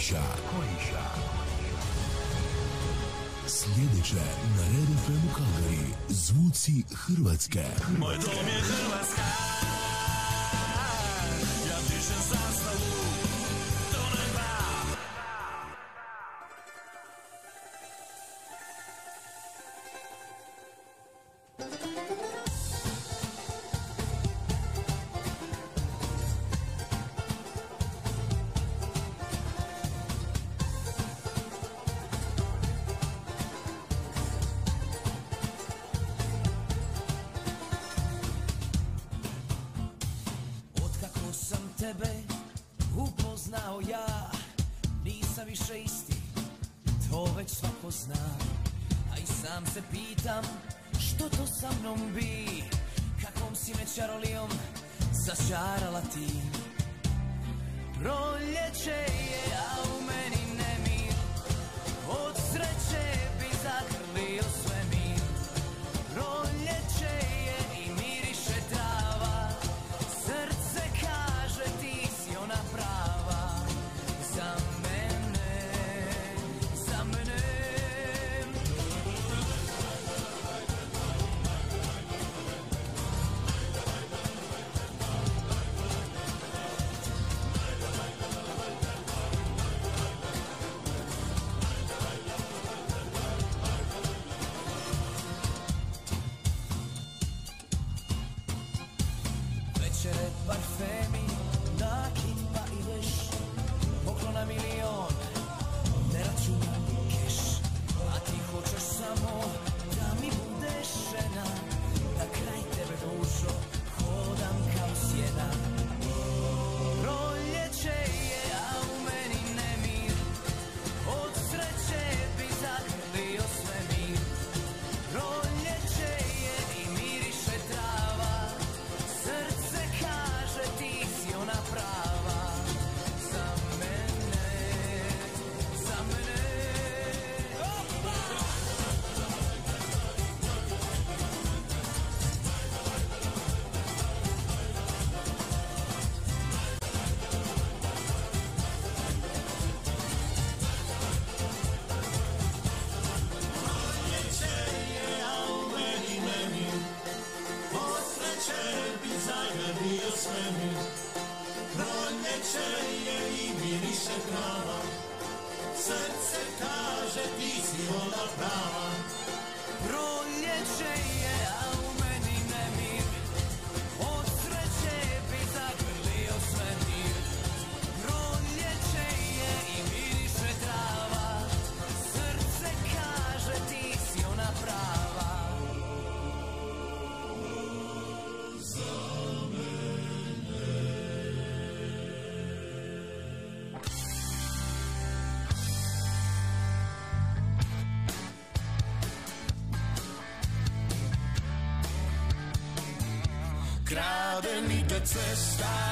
Kojiša. Kojiša. Sljedeće na Red FM u Kalgari. Zvuci Hrvatske. Moj dom je Hrvatska. easy on the ground. cesta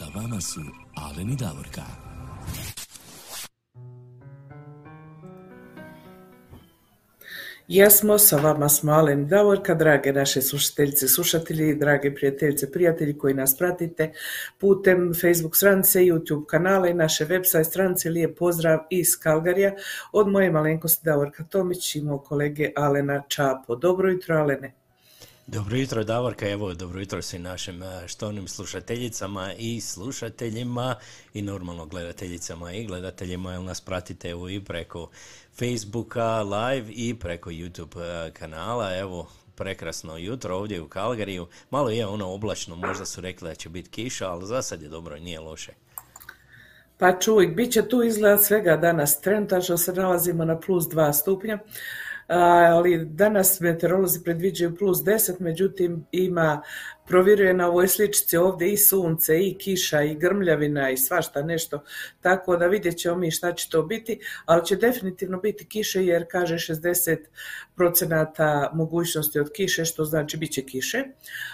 Sa vama su Alen i Davorka. Jesmo, sa vama smo Alen Davorka, drage naše slušateljice, slušatelji, drage prijateljice, prijatelji koji nas pratite putem Facebook stranice, YouTube kanala i naše website stranice. Lijep pozdrav iz Kalgarija od moje malenkosti Davorka Tomić i mog kolege Alena Čapo. Dobro jutro, Alene. Dobro jutro Davorka, evo dobro jutro svim našim eh, štovnim slušateljicama i slušateljima i normalno gledateljicama i gledateljima jer nas pratite evo i preko Facebooka live i preko YouTube eh, kanala, evo prekrasno jutro ovdje u Kalgariju, malo je ono oblačno, možda su rekli da će biti kiša, ali za sad je dobro nije loše. Pa čuj, bit će tu izgleda svega danas. Trenutačno se nalazimo na plus 2 stupnja, ali danas meteorolozi predviđaju plus 10, međutim ima, provjeruje na ovoj sličici ovdje i sunce, i kiša, i grmljavina, i svašta nešto, tako da vidjet ćemo mi šta će to biti, ali će definitivno biti kiše jer kaže 60% mogućnosti od kiše, što znači bit će kiše.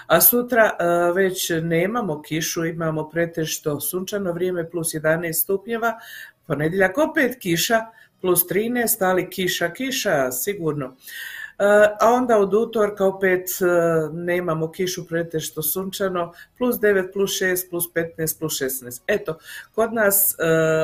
A sutra a, već nemamo kišu, imamo pretežito sunčano vrijeme plus 11 stupnjeva, ponedjeljak opet kiša, plus 13, ali kiša, kiša, sigurno. E, A onda od utorka opet e, nemamo kišu pretežito sunčano, plus 9, plus 6, plus 15, plus 16. Eto, kod nas e,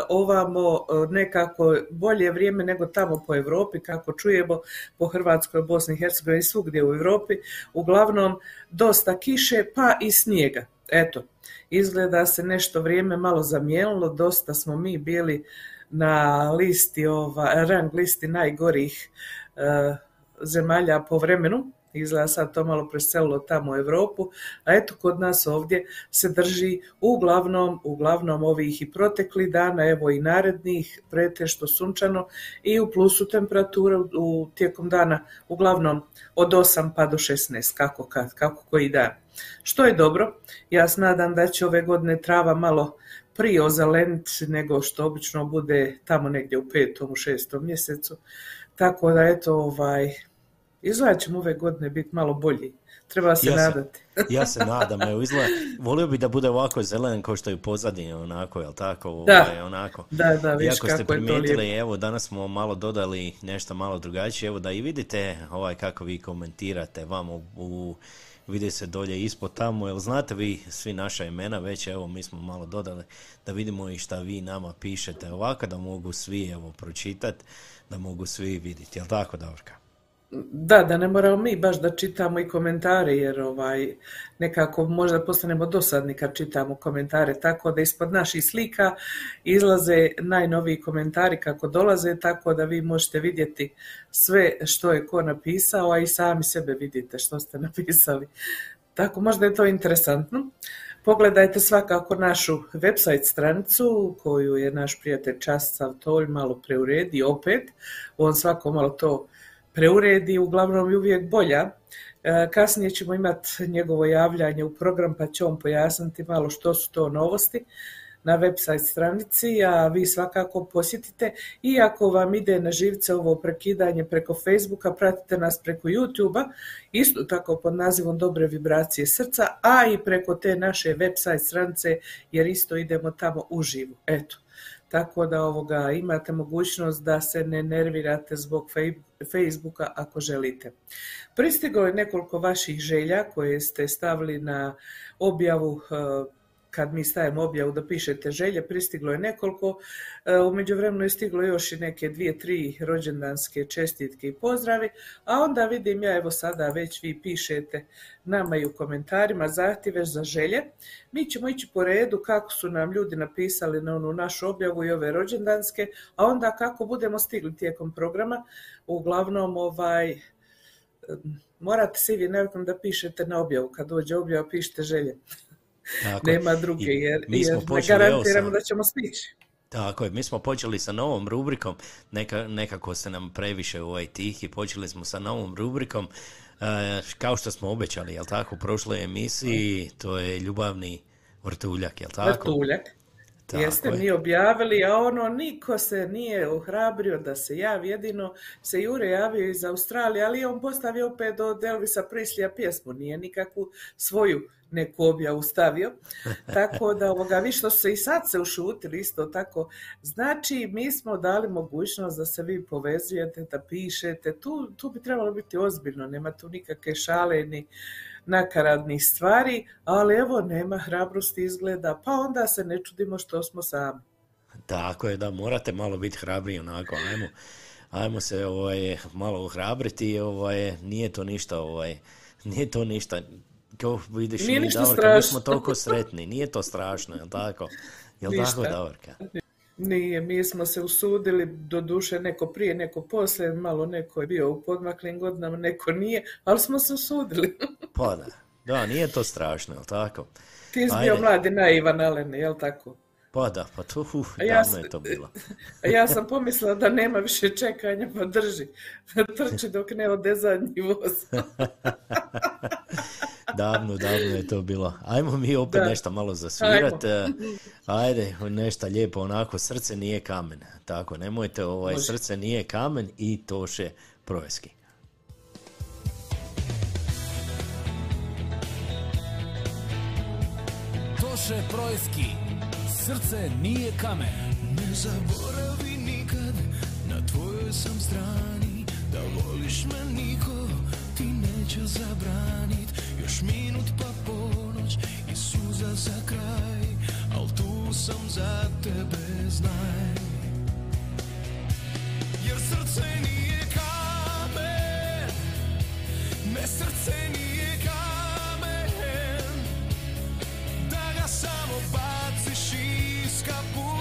ovamo nekako bolje vrijeme nego tamo po Europi, kako čujemo po Hrvatskoj, Bosni i Hercegovini i svugdje u Europi, uglavnom dosta kiše pa i snijega. Eto, izgleda se nešto vrijeme malo zamijenilo, dosta smo mi bili na listi, ova, rang listi najgorih e, zemalja po vremenu, izgleda sad to malo preselilo tamo u Europu, a eto kod nas ovdje se drži uglavnom, uglavnom ovih i proteklih dana, evo i narednih, pretešto sunčano i u plusu temperature u, tijekom dana uglavnom od 8 pa do 16, kako kad, kako koji dan. Što je dobro, ja nadam da će ove godine trava malo prije ozelenit nego što obično bude tamo negdje u petom, u šestom mjesecu. Tako da eto, ovaj, izgleda ćemo ove godine biti malo bolji. Treba se Ja se- nadati. Ja se nadam, evo izgleda, volio bi da bude ovako zelen kao što je u pozadini, onako, jel tako? Da. Ovaj, onako. Da, da, vidiš Iako ste kako je to primijetili, lijepo. evo danas smo malo dodali nešto malo drugačije, evo da i vidite ovaj kako vi komentirate vamo u vidi se dolje ispod tamo, jel znate vi svi naša imena već, evo mi smo malo dodali da vidimo i šta vi nama pišete ovako, da mogu svi evo pročitati, da mogu svi vidjeti, jel tako Davorka? Da, da ne moramo mi baš da čitamo i komentare, jer ovaj, nekako možda postanemo dosadni kad čitamo komentare, tako da ispod naših slika izlaze najnoviji komentari kako dolaze, tako da vi možete vidjeti sve što je ko napisao, a i sami sebe vidite što ste napisali. Tako možda je to interesantno. Pogledajte svakako našu website stranicu koju je naš prijatelj Časav Tolj malo preuredi opet. On svako malo to preuredi, uglavnom je uvijek bolja. E, Kasnije ćemo imati njegovo javljanje u program pa će on pojasniti malo što su to novosti. Na website stranici, a vi svakako posjetite i ako vam ide na živce ovo prekidanje preko Facebooka, pratite nas preko YouTubea, isto tako pod nazivom Dobre vibracije srca, a i preko te naše website stranice jer isto idemo tamo uživo. Eto, tako da ovoga imate mogućnost da se ne nervirate zbog Facebooka ako želite. Pristiglo je nekoliko vaših želja koje ste stavili na objavu eh, kad mi stavimo objavu da pišete želje, pristiglo je nekoliko, e, u međuvremenu je stiglo još i neke dvije, tri rođendanske čestitke i pozdravi, a onda vidim ja evo sada već vi pišete nama i u komentarima zahtjeve za želje. Mi ćemo ići po redu kako su nam ljudi napisali na onu našu objavu i ove rođendanske, a onda kako budemo stigli tijekom programa, uglavnom ovaj, morate se i vi da pišete na objavu, kad dođe objava pišite želje. Tako. Nema druge, jer, mi smo jer ne počeli, garantiramo da ćemo stići. Tako je, mi smo počeli sa novom rubrikom, neka, nekako se nam previše ovaj tih i počeli smo sa novom rubrikom, e, kao što smo obećali, jel tako, u prošloj emisiji, to je ljubavni vrtuljak, jel tako? Vrtuljak. Tako Jeste je. mi objavili, a ono niko se nije ohrabrio da se javi, jedino se Jure javio iz Australije, ali on postavio opet od Elvisa Prislija pjesmu, nije nikakvu svoju neku objavu stavio. Tako da ovoga, vi što se i sad se ušutili isto tako. Znači, mi smo dali mogućnost da se vi povezujete, da pišete. Tu, tu bi trebalo biti ozbiljno, nema tu nikakve šale ni nakaradnih stvari, ali evo nema hrabrosti izgleda, pa onda se ne čudimo što smo sami. Tako je, da, morate malo biti hrabri onako, ajmo, ajmo se ovaj, malo ohrabriti, ovaj, nije to ništa, ovaj, nije to ništa, kao vidiš, Nije mi, ništa Davorka, mi smo toliko sretni, nije to strašno, jel tako? Jel Ništa. tako, Davorka? Nije, mi smo se usudili, do duše neko prije, neko poslije, malo neko je bio u podmaklim godinama, neko nije, ali smo se usudili. Pa da, da, nije to strašno, jel tako? Ti si bio mladi naivan, Alene, jel tako? Pa da, pa to, A ja davno sam- je to bilo. A ja sam pomislila da nema više čekanja, pa drži. Trči dok ne ode zadnji voz. Davno, davno je to bilo. Ajmo mi opet Da. nešto malo zasvirat. e, Ajde, nešto lijepo onako, srce nije kamen. Tako, nemojte, ovaj, Može. srce nije kamen i Toše Projeski. Toše Projski, srce nije kamen. Ne zaboravi nikad, na tvojoj sam strani. Da voliš me niko, ti neće zabranit. Još minut pa ponoć i suza za kraj Al tu sam za tebe, znaj. Jer srce nije kamen Ne, srce nije kamen. Da ga samo baciš iz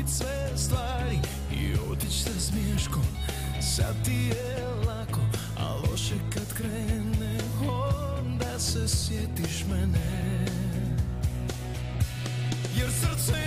Skupit sve stvari i otić sa smješkom Sad ti je lako, a loše kad krene Onda se sjetiš mene. Jer srce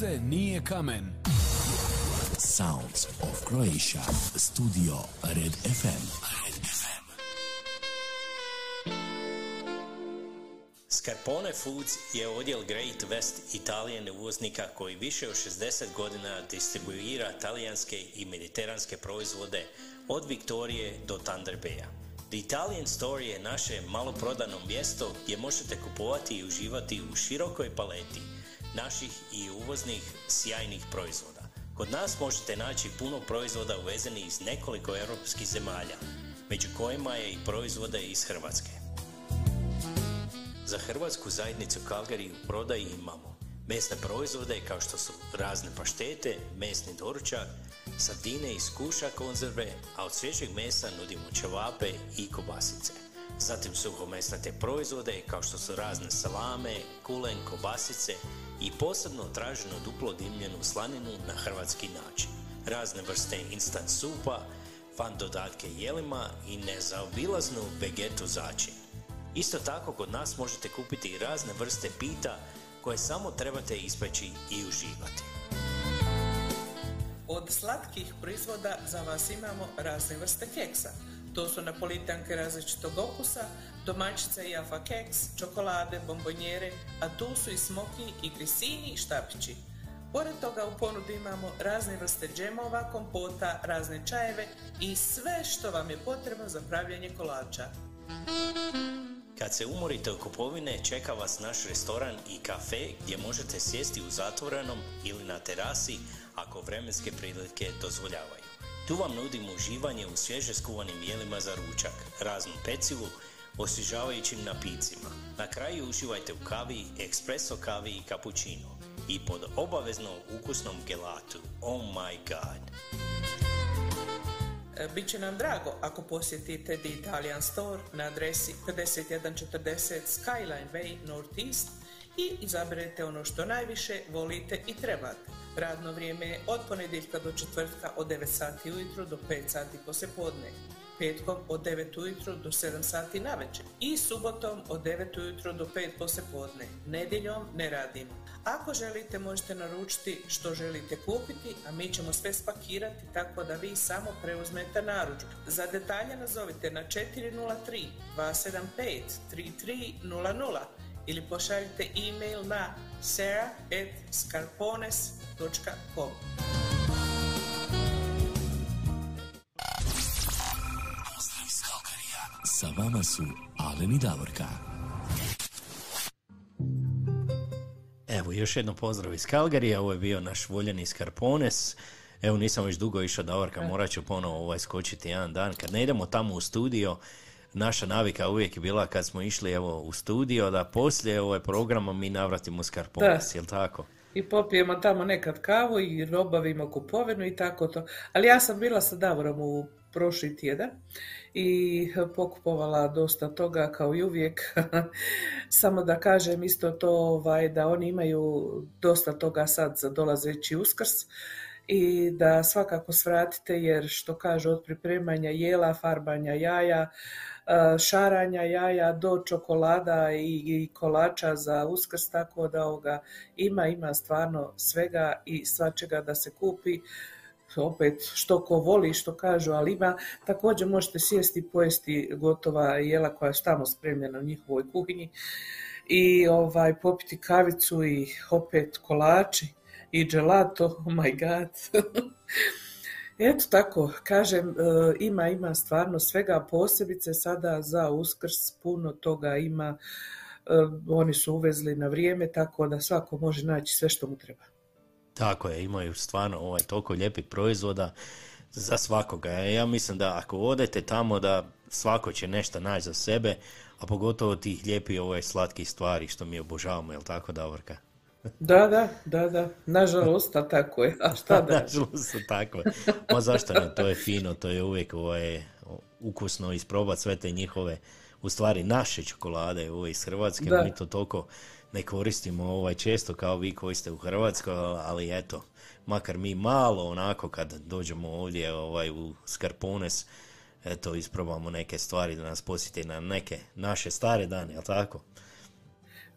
Srce nije kamen. Sounds of Croatia. Studio Red FM. Red FM. Scarpone Foods je odjel Great West Italijan uvoznika koji više od 60 godina distribuira talijanske i mediteranske proizvode od Viktorije do Thunder Baya. The Italian Store je naše maloprodano mjesto gdje možete kupovati i uživati u širokoj paleti naših i uvoznih sjajnih proizvoda. Kod nas možete naći puno proizvoda uvezenih iz nekoliko europskih zemalja, među kojima je i proizvode iz Hrvatske. Za hrvatsku zajednicu Calgary u prodaji imamo mesne proizvode kao što su razne paštete, mesni doručak, sardine iz kuša konzerve, a od svježeg mesa nudimo ćevape i kobasice. Zatim suhomesnate proizvode kao što su razne salame, kulen, kobasice i posebno traženo duplo dimljenu slaninu na hrvatski način. Razne vrste instant supa, fan dodatke jelima i nezaobilaznu vegetu začin. Isto tako kod nas možete kupiti razne vrste pita koje samo trebate ispeći i uživati. Od slatkih proizvoda za vas imamo razne vrste keksa. To su napolitanke različitog okusa, domaćice i afa keks, čokolade, bombonjere, a tu su i smoki i grisini i štapići. Pored toga u ponudi imamo razne vrste džemova, kompota, razne čajeve i sve što vam je potrebno za pravljanje kolača. Kad se umorite od kupovine, čeka vas naš restoran i kafe gdje možete sjesti u zatvorenom ili na terasi ako vremenske prilike dozvoljavaju. Tu vam nudimo uživanje u svježe skuvanim jelima za ručak, raznu pecivu, osvježavajućim napicima. Na kraju uživajte u kavi, espresso kavi i cappuccino i pod obavezno ukusnom gelatu. Oh my god! E, Biće nam drago ako posjetite The Italian Store na adresi 5140 Skyline Way Northeast i izaberete ono što najviše volite i trebate. Radno vrijeme je od ponedjeljka do četvrtka od 9 sati ujutro do 5 sati poslijepodne. Petkom od 9 ujutro do 7 sati navečer i subotom od 9 ujutro do 5 poslijepodne. Nedjeljom ne radimo. Ako želite možete naručiti što želite kupiti, a mi ćemo sve spakirati tako da vi samo preuzmete narudžbu. Za detalje nazovite na 403 275 3300 ili pošaljite e-mail na sarah.scarpones.com vama su Alen i Davorka. Evo, još jedno pozdrav iz Kalgarija, ovo je bio naš voljeni Skarpones. Evo, nisam već dugo išao Davorka, morat ću ponovo ovaj skočiti jedan dan. Kad ne idemo tamo u studio, naša navika uvijek je bila kad smo išli evo u studio, da poslije ovaj programa mi navratimo Skarpones, Da. jel tako? i popijemo tamo nekad kavu i obavimo kupovinu i tako to. Ali ja sam bila sa Davorom u prošli tjedan i pokupovala dosta toga kao i uvijek. Samo da kažem isto to ovaj, da oni imaju dosta toga sad za dolazeći uskrs i da svakako svratite jer što kažu od pripremanja jela, farbanja jaja, e, šaranja jaja do čokolada i, kolača za uskrs, tako da ovoga ima, ima stvarno svega i svačega da se kupi opet što ko voli, što kažu, ali ima, također možete sjesti i pojesti gotova jela koja su tamo spremljena u njihovoj kuhinji i ovaj popiti kavicu i opet kolači i gelato, oh my god. Eto tako, kažem, e, ima, ima stvarno svega posebice sada za uskrs, puno toga ima, E, oni su uvezli na vrijeme, tako da svako može naći sve što mu treba. Tako je, imaju stvarno ovaj toliko lijepih proizvoda za svakoga. Ja mislim da ako odete tamo da svako će nešto naći za sebe, a pogotovo tih lijepih ovaj slatkih stvari što mi obožavamo, jel tako Davorka? Da, da, da, da, nažalost, a tako je, a šta da? Nažalost su takve. Ma zašto ne, to je fino, to je uvijek ovaj, ukusno isprobati sve te njihove, u stvari naše čokolade ovo iz Hrvatske, Da. mi to toliko ne koristimo ovaj, često kao vi koji ste u Hrvatskoj, ali eto, makar mi malo onako kad dođemo ovdje ovaj, u Skarpones, eto, isprobamo neke stvari da nas posjeti na neke naše stare dane, jel tako?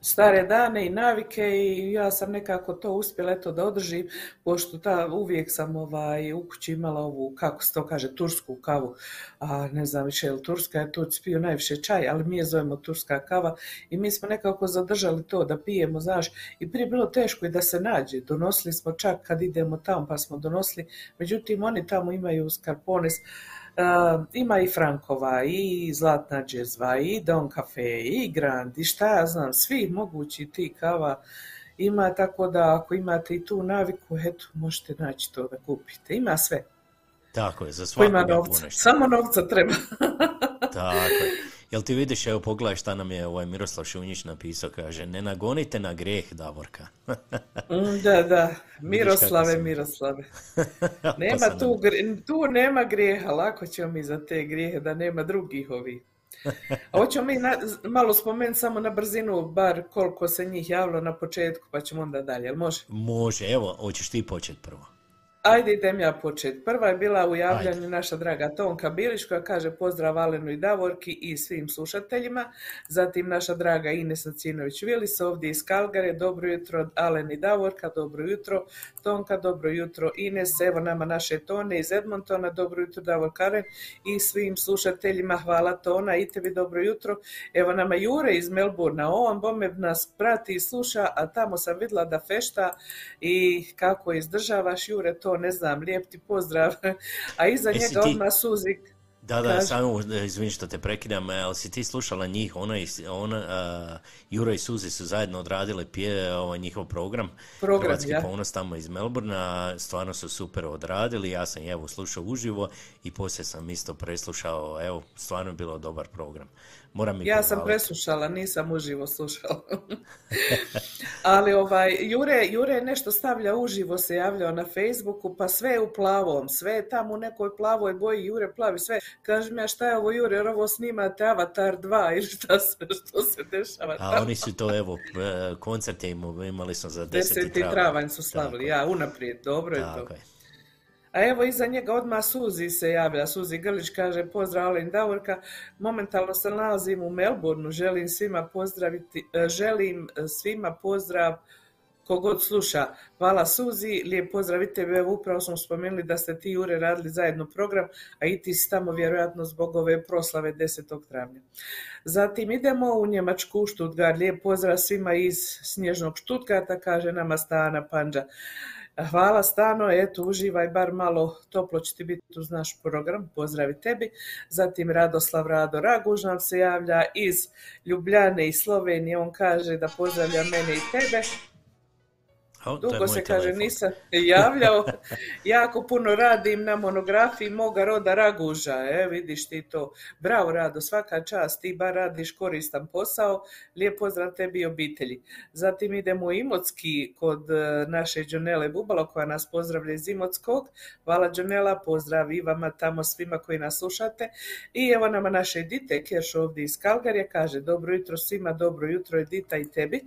Stare dane i navike i ja sam nekako to uspjela eto da održim, pošto ta, uvijek sam ovaj, u kući imala ovu, kako se to kaže, tursku kavu, a ne znam više je li turska, jer Turci piju najviše čaj, ali mi je zovemo turska kava i mi smo nekako zadržali to da pijemo, znaš, i prije je bilo teško i da se nađe, donosili smo čak kad idemo tamo pa smo donosili, međutim oni tamo imaju skarpones, ima i Frankova, i Zlatna džezva, i Don Cafe, i Grand, i šta ja znam, svi mogući ti kava ima, tako da ako imate i tu naviku, eto, možete naći to da kupite. Ima sve. Tako je, za Ko svakoga. Samo novca treba. Tako je. Jel ti vidiš, evo pogledaj šta nam je ovaj Miroslav Šunjić napisao, kaže, ne nagonite na grijeh, Davorka. Mm, da, da. Miroslave, Miroslave. Pa Nema tu, tu nema grijeha, lako ćemo mi za te grijehe, da nema drugih ovih. A hoćemo mi na- malo spomenuti samo na brzinu, bar koliko se njih javilo na početku, pa ćemo onda dalje, može? Može, evo, hoćeš ti početi prvo. Ajde idem ja početi. Prva je bila u javljanju Ajde. naša draga Tonka Bilić koja kaže pozdrav Alenu i Davorki i svim slušateljima. Zatim naša draga Ines Acinović-Vilis ovdje iz Kalgare. Dobro jutro Alen i Davorka, dobro jutro Tonka, dobro jutro Ines. Evo nama naše Tone iz Edmontona, dobro jutro Davor Karen i svim slušateljima. Hvala Tona i tebi dobro jutro. Evo nama Jure iz Melburna, on bome nas prati i sluša, a tamo sam vidjela da fešta i kako izdržavaš Jure, to ne znam, lijep ti pozdrav. A iza Jesi njega ti- odmah Suzik. Da, da, Kaži. samo, e, izvini što te prekidam, e, ali si ti slušala njih, ona i, ona, a, Juro i Suzi su zajedno odradile pije, ovaj, njihov program, Program, Hrvatski ja. ponos tamo iz Melbourna, stvarno su super odradili, ja sam evo slušao uživo i poslije sam isto preslušao, evo, stvarno je bilo dobar program. Moram mi Ja sam preslušala, nisam uživo slušala. Ali ovaj, Jure, Jure nešto stavlja uživo, se javljao na Facebooku, pa sve je u plavom, sve je tamo u nekoj plavoj boji, Jure plavi sve. Kažem ja šta je ovo Jure, jer ovo snimate Avatar 2 ili šta se, što se dešava A tamo. oni su to, evo, e, koncert je imali smo za 10. 10. travanj su slavili, ja, unaprijed, dobro je to. Tako je. A evo iza njega odmah Suzi se javlja. Suzi Grlić kaže pozdrav Alen Davorka. Momentalno se nalazim u Melbourneu. Želim svima pozdraviti, e, želim e, svima pozdrav kogod sluša. Hvala Suzi, lijep pozdrav i upravo smo spomenuli da ste ti Jure radili zajedno program, a i ti si tamo vjerojatno zbog ove proslave 10. travnja. Zatim idemo u Njemačku, u. Lijep pozdrav svima iz snježnog Stuttgarta, kaže nama Stana Panđa. Hvala Stano, eto uživaj bar malo, toplo će ti biti uz naš program, pozdravi tebi. Zatim Radoslav Rado Raguž nam se javlja iz Ljubljane i Slovenije, on kaže da pozdravlja mene i tebe. O, Dugo se kaže telefon. nisam javljao, jako puno radim na monografiji moga roda Raguža, e, vidiš ti to. Bravo Rado, svaka čast, ti bar radiš koristan posao, lijep pozdrav tebi i obitelji. Zatim idemo u Imotski kod e, naše Đonele Bubalo koja nas pozdravlja iz Imotskog. Hvala Đonela, pozdrav i vama tamo svima koji nas slušate. I evo nama naše Edite Kerš ovdje iz Kalgarije, kaže dobro jutro svima, dobro jutro Edita i tebi.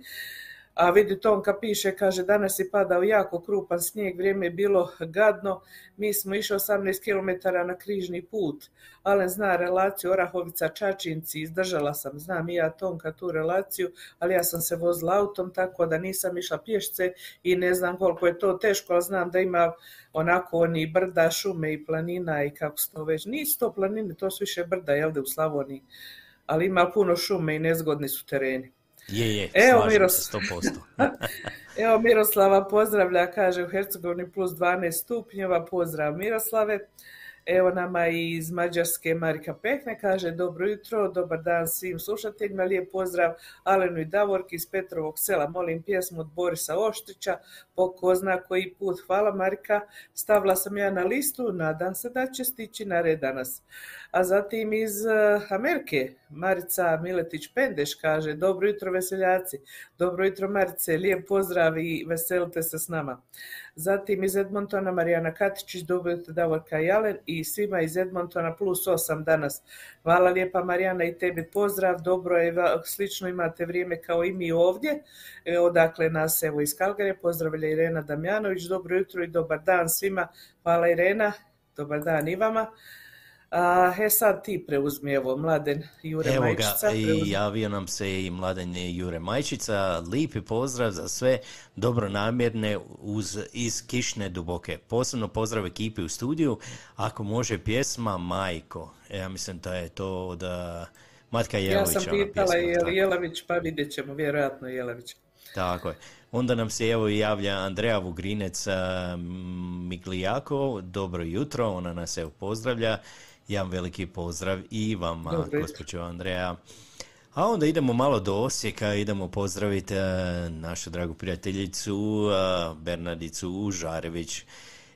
A vidi Tonka piše, kaže, danas je padao jako krupan snijeg, vrijeme je bilo gadno, mi smo išli 18 km na križni put. Alen zna relaciju Orahovica-Čačinci, izdržala sam, znam i ja Tonka tu relaciju, ali ja sam se vozila autom, tako da nisam išla pješce i ne znam koliko je to teško, ali znam da ima onako oni brda, šume i planina i kako se to već, nisu to planine, to su više brda, jel da u Slavoniji, ali ima puno šume i nezgodni su tereni. Je, je, Evo, Miros- se 100%. Evo Miroslava pozdravlja, kaže u Hercegovini plus 12 stupnjeva, pozdrav Miroslave. Evo nama iz Mađarske Marika Pekne kaže dobro jutro, dobar dan svim slušateljima, lijep pozdrav Alenu i Davorki iz Petrovog sela. Molim pjesmu od Borisa Oštrića, po ko zna koji put. Hvala Marika, stavila sam ja na listu, nadam se da će stići na red danas. A zatim iz eh, Amerike, Marica Miletić-Pendeš kaže dobro jutro veseljaci, dobro jutro Marice, lijep pozdrav i veselite se s nama. Zatim iz Edmontona Marijana Katičić, dobro jutro Davorka i Alen i svima iz Edmontona plus 8 danas. Hvala lijepa Marijana i tebi pozdrav, dobro je, slično imate vrijeme kao i mi ovdje, E, odakle nas evo iz Kalgare, pozdravlja Irena Damjanović, dobro jutro i dobar dan svima, hvala Irena, dobar dan i vama. A, he sad ti preuzmi, evo, Mladen Jure Evo ga, Majčica. i preuzmi. javio nam se i mladen Jure Majčica. Lipi pozdrav za sve dobronamjerne uz, iz Kišne duboke. Posebno pozdrav ekipi u studiju. Ako može pjesma Majko. E, Ja mislim da je to od Matka Ja Jelovića. sam ona pitala pjesma, je li Jelavić, pa vidjet ćemo, vjerojatno Jelavić. Tako je. Onda nam se evo i javlja Andreja Vugrinec Miglijako. Dobro jutro, ona nas evo pozdravlja. Jedan veliki pozdrav i vama, gospođo Andreja. A onda idemo malo do Osijeka, idemo pozdraviti a, našu dragu prijateljicu a, Bernardicu Žarević.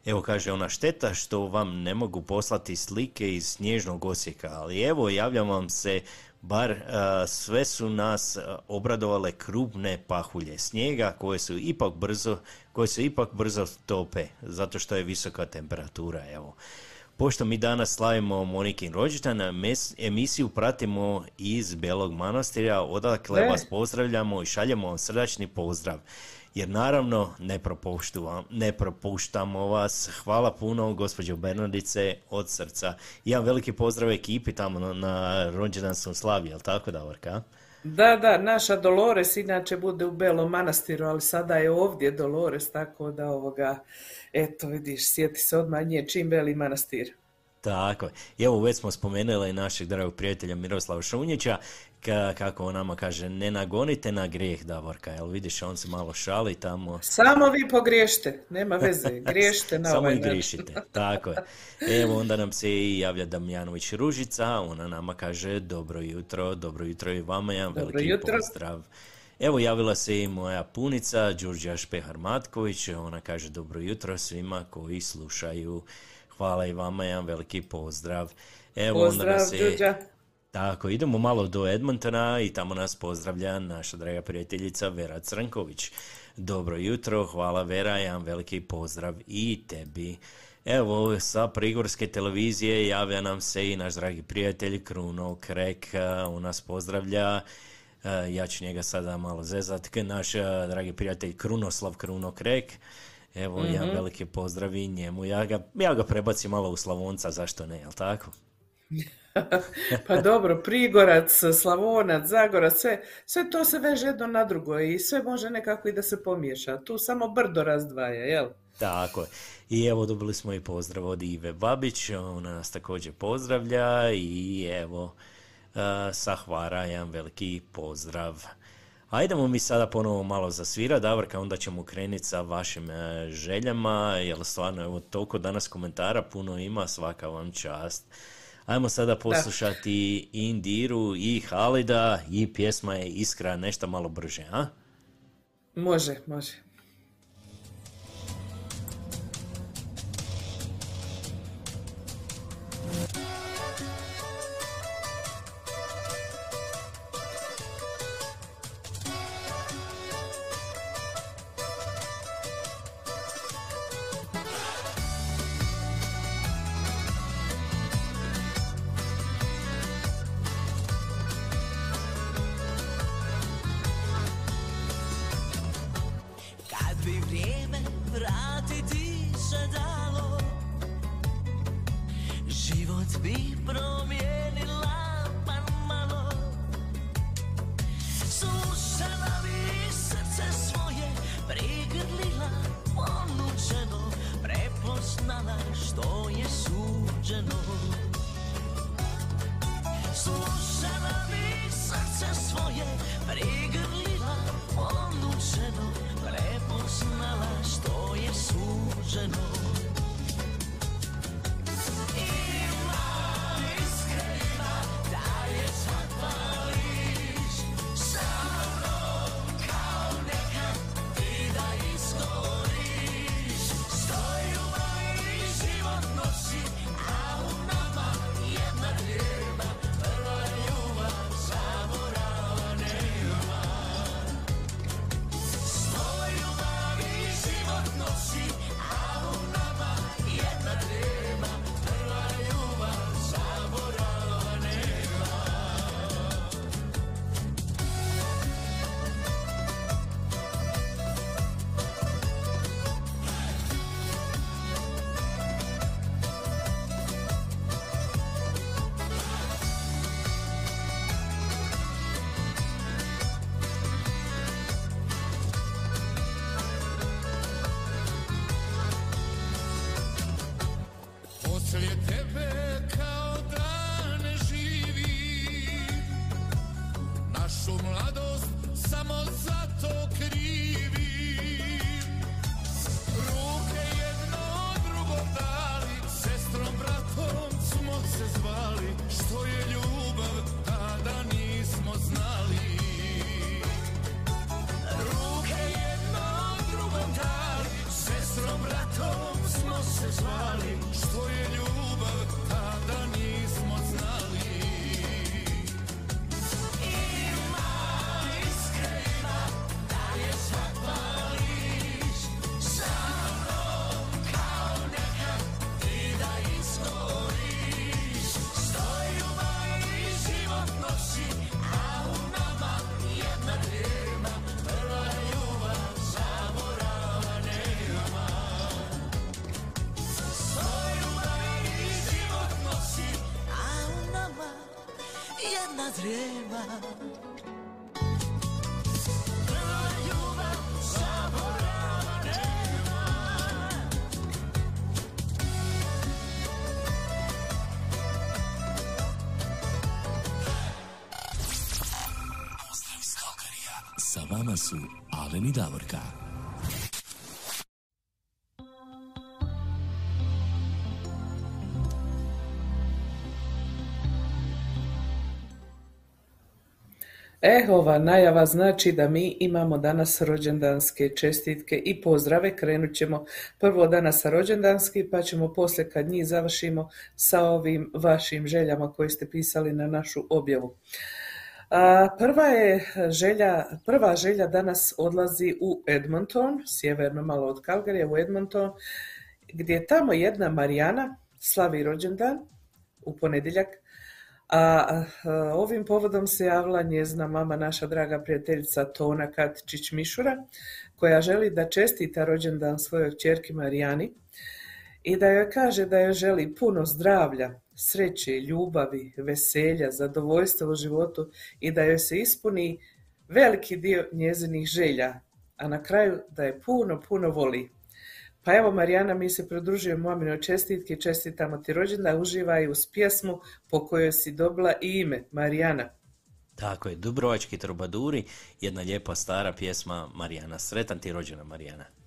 Evo kaže ona šteta što vam ne mogu poslati slike iz snježnog Osijeka, ali evo javljam vam se bar a, sve su nas obradovale krupne pahulje snijega koje su ipak brzo, koje se ipak brzo tope zato što je visoka temperatura, evo. Pošto mi danas slavimo Monikin rođendan, emisiju pratimo iz Belog manastira, odakle E. vas pozdravljamo i šaljemo vam srdačni pozdrav. Jer naravno ne, ne propuštamo vas. Hvala puno gospođo Bernardice od srca. Jedan veliki pozdrav ekipi tamo na, na rođendanskom slavi, jel tako Davorka? Da, da, naša Dolores inače bude u Belom manastiru, ali sada je ovdje Dolores, tako da ovoga, eto vidiš, sjeti se odmah nje čim Beli manastir. Tako je. I Evo već smo spomenuli našeg dragog prijatelja Miroslava Šunjića, ka- kako on nama kaže, ne nagonite na grijeh Davorka, jel vidiš, on se malo šali tamo. Samo vi pogriješite, nema veze, griješite na Samo ovaj i grišite, tako je. Evo onda nam se i javlja Damjanović Ružica, ona nama kaže dobro jutro, dobro jutro i vama, jedan Dobro veliki jutro. pozdrav. Evo javila se i moja punica, Đurđa Špehar Matković, ona kaže dobro jutro svima koji slušaju. Hvala i vama, jedan veliki pozdrav. Evo onda Pozdrav, nas se- Đurđa. tako, idemo malo do Edmontona i tamo nas pozdravlja naša draga prijateljica Vera Crnković. Dobro jutro, hvala Vera, jedan veliki pozdrav i tebi. Evo, sa Prigorske televizije javlja nam se i naš dragi prijatelj Kruno Krek, on nas pozdravlja. A, Ja ću njega sada malo zezat, K- naš a, dragi prijatelj Krunoslav Kruno Krek. Evo, jedan veliki pozdrav i njemu. Ja ga, ja ga prebacim malo u Slavonca, zašto ne, jel tako? Pa dobro, Prigorac, Slavonac, Zagorac, sve, sve to se veže jedno na drugo i sve može nekako i da se pomiješa. Tu samo brdo razdvaja, jel? Tako je. I evo dobili smo i pozdrav od Ive Babić, ona nas također pozdravlja i evo sa Hvara jedan veliki pozdrav. Ajdemo mi sada ponovo malo zasvira, Davorka, onda ćemo krenuti sa vašim e, željama, jer stvarno evo toliko danas komentara puno ima, svaka vam čast. Ajmo sada poslušati Indiru i Halida i pjesma je Iskra nešto malo brže, a? Može, može. Spí pro vama su Alen i Davorka. E, ova najava znači da mi imamo danas rođendanske čestitke i pozdrave. Krenut ćemo prvo danas sa rođendanski, pa ćemo poslije kad njih završimo sa ovim vašim željama koje ste pisali na našu objavu. Prva je želja, prva želja danas odlazi u Edmonton, sjeverno malo od Calgaryja u Edmonton, gdje tamo jedna Marijana slavi rođendan u ponedjeljak, a, ovim povodom se javila njezina mama, naša draga prijateljica Tona Katičić Mišura, koja želi da čestita rođendan svojoj kćerki Marijani i da joj kaže da joj želi puno zdravlja, sreće, ljubavi, veselja, zadovoljstva u životu i da joj se ispuni veliki dio njezinih želja, a na kraju da je puno, puno voli. Pa evo Marijana, mi se pridružujemo maminoj čestitki, čestitamo ti rođendan, uživaj uz pjesmu po kojoj si dobila i ime, Marijana. Tako je, Dubrovački trubaduri, jedna lijepa stara pjesma Marijana. Sretan ti rođena Marijana.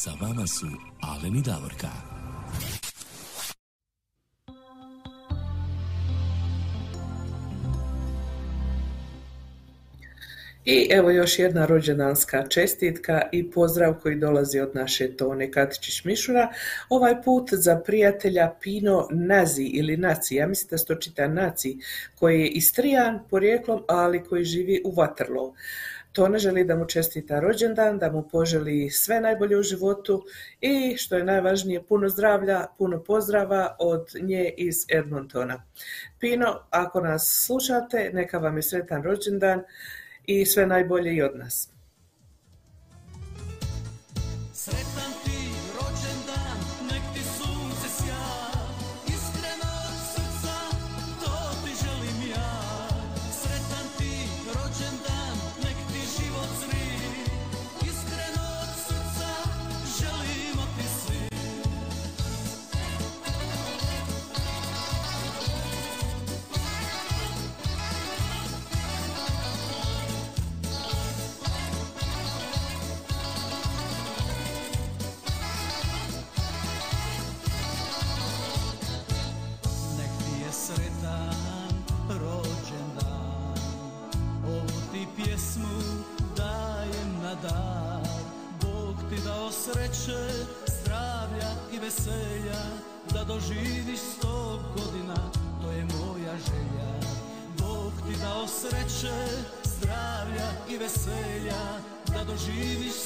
Sa vama su i Davorka. I evo još jedna rođendanska čestitka i pozdrav koji dolazi od naše Tone Katičić-Mišura. Ovaj put za prijatelja Pino Nazi ili Naci, ja mislim da se to čita Naci, koji je istrijan porijeklom, ali koji živi u Waterloo. Tone želi da mu čestita rođendan, da mu poželi sve najbolje u životu i što je najvažnije puno zdravlja, puno pozdrava od nje iz Edmontona. Pino, ako nas slušate, neka vam je sretan rođendan i sve najbolje i od nas. Sretan Da doživiš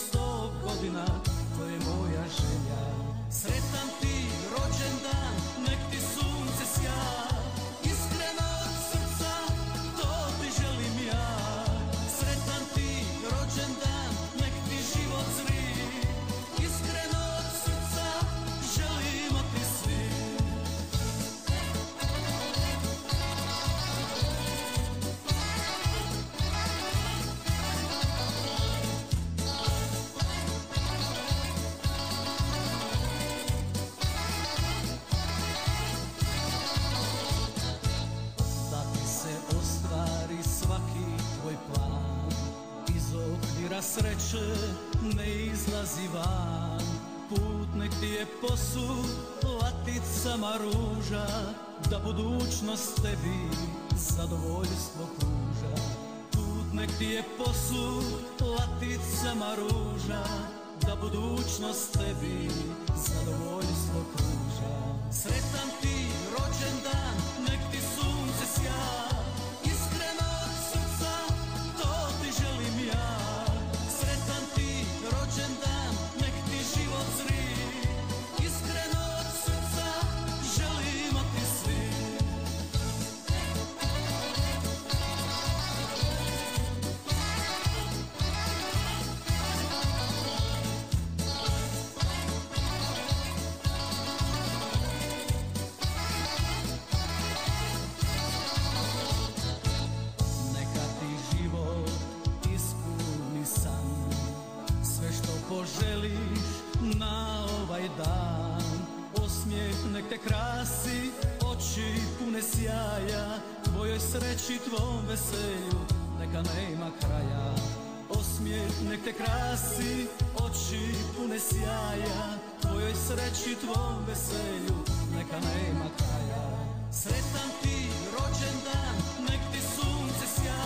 krasi, oči pune sjaja Tvojoj sreći, tvom veselju, neka nema kraja. Sretan ti rođendan, nek ti sunce sja.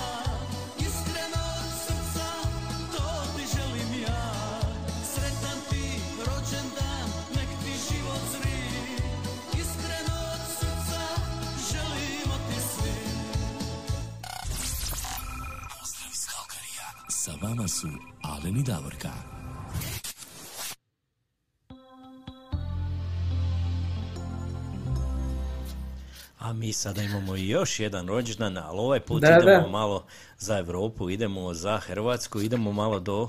Iskreno od srca, to ti želim ja. Sretan ti rođendan, nek ti život zri. Iskreno od srca, želimo ti svi. Pozdrav iz Kalkarija. Sa vama su Alen i Davorka. A mi sada imamo i još jedan rođendan, ali ovaj put Da, idemo da. malo za Europu, idemo za Hrvatsku, idemo malo do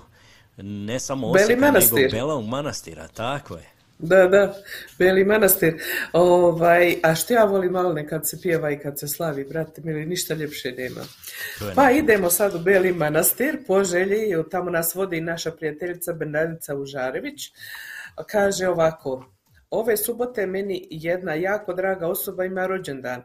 ne samo Osijeka, nego Belog manastira, tako je. Da, da, Beli manastir. Ovaj, a što ja volim malo kad se pjeva i kad se slavi, brate, mili, ništa ljepše nema. Pa idemo sad u Beli manastir, po želji, tamo nas vodi naša prijateljica Bernardica Užarević. Kaže ovako, ove subote meni jedna jako draga osoba ima rođendan,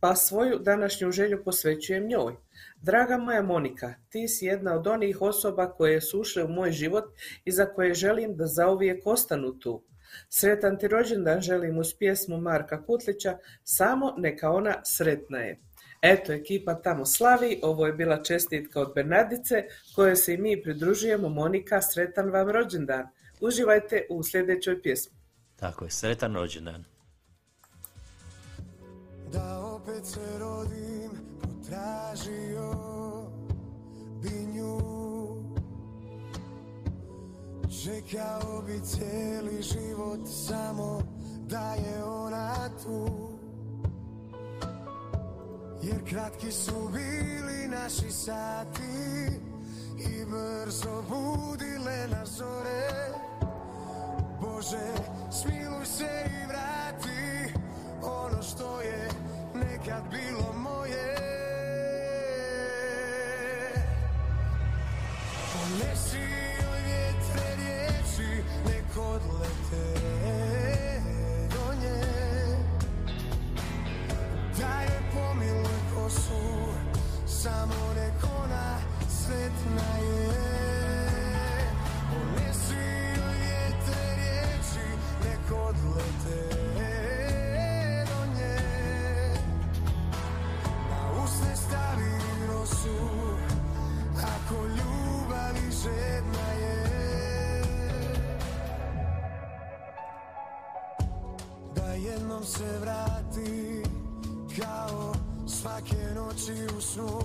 pa svoju današnju želju posvećujem njoj. Draga moja Monika, ti si jedna od onih osoba koje su ušle u moj život i za koje želim da zauvijek ostanu tu. Sretan ti rođendan želim uz pjesmu Marka Kutlića, samo neka ona sretna je. Eto, ekipa tamo slavi, ovo je bila čestitka od Bernardice, kojoj se i mi pridružujemo. Monika, sretan vam rođendan. Uživajte u sljedećoj pjesmi. Tako je, sretan rođendan. Da opet se rodim potražio bi nju Čekao bi cijeli život samo da je ona tu. Jer kratki su bili naši sati I brzo budile nas zore. Bože, smiluj se i vrati ono što je nekad bilo moje. Ponesi vjetre riječi, nek odlete do nje. Da je pomiluj kosu, samo nek ona sretna je se vrati kao svake noći u snu.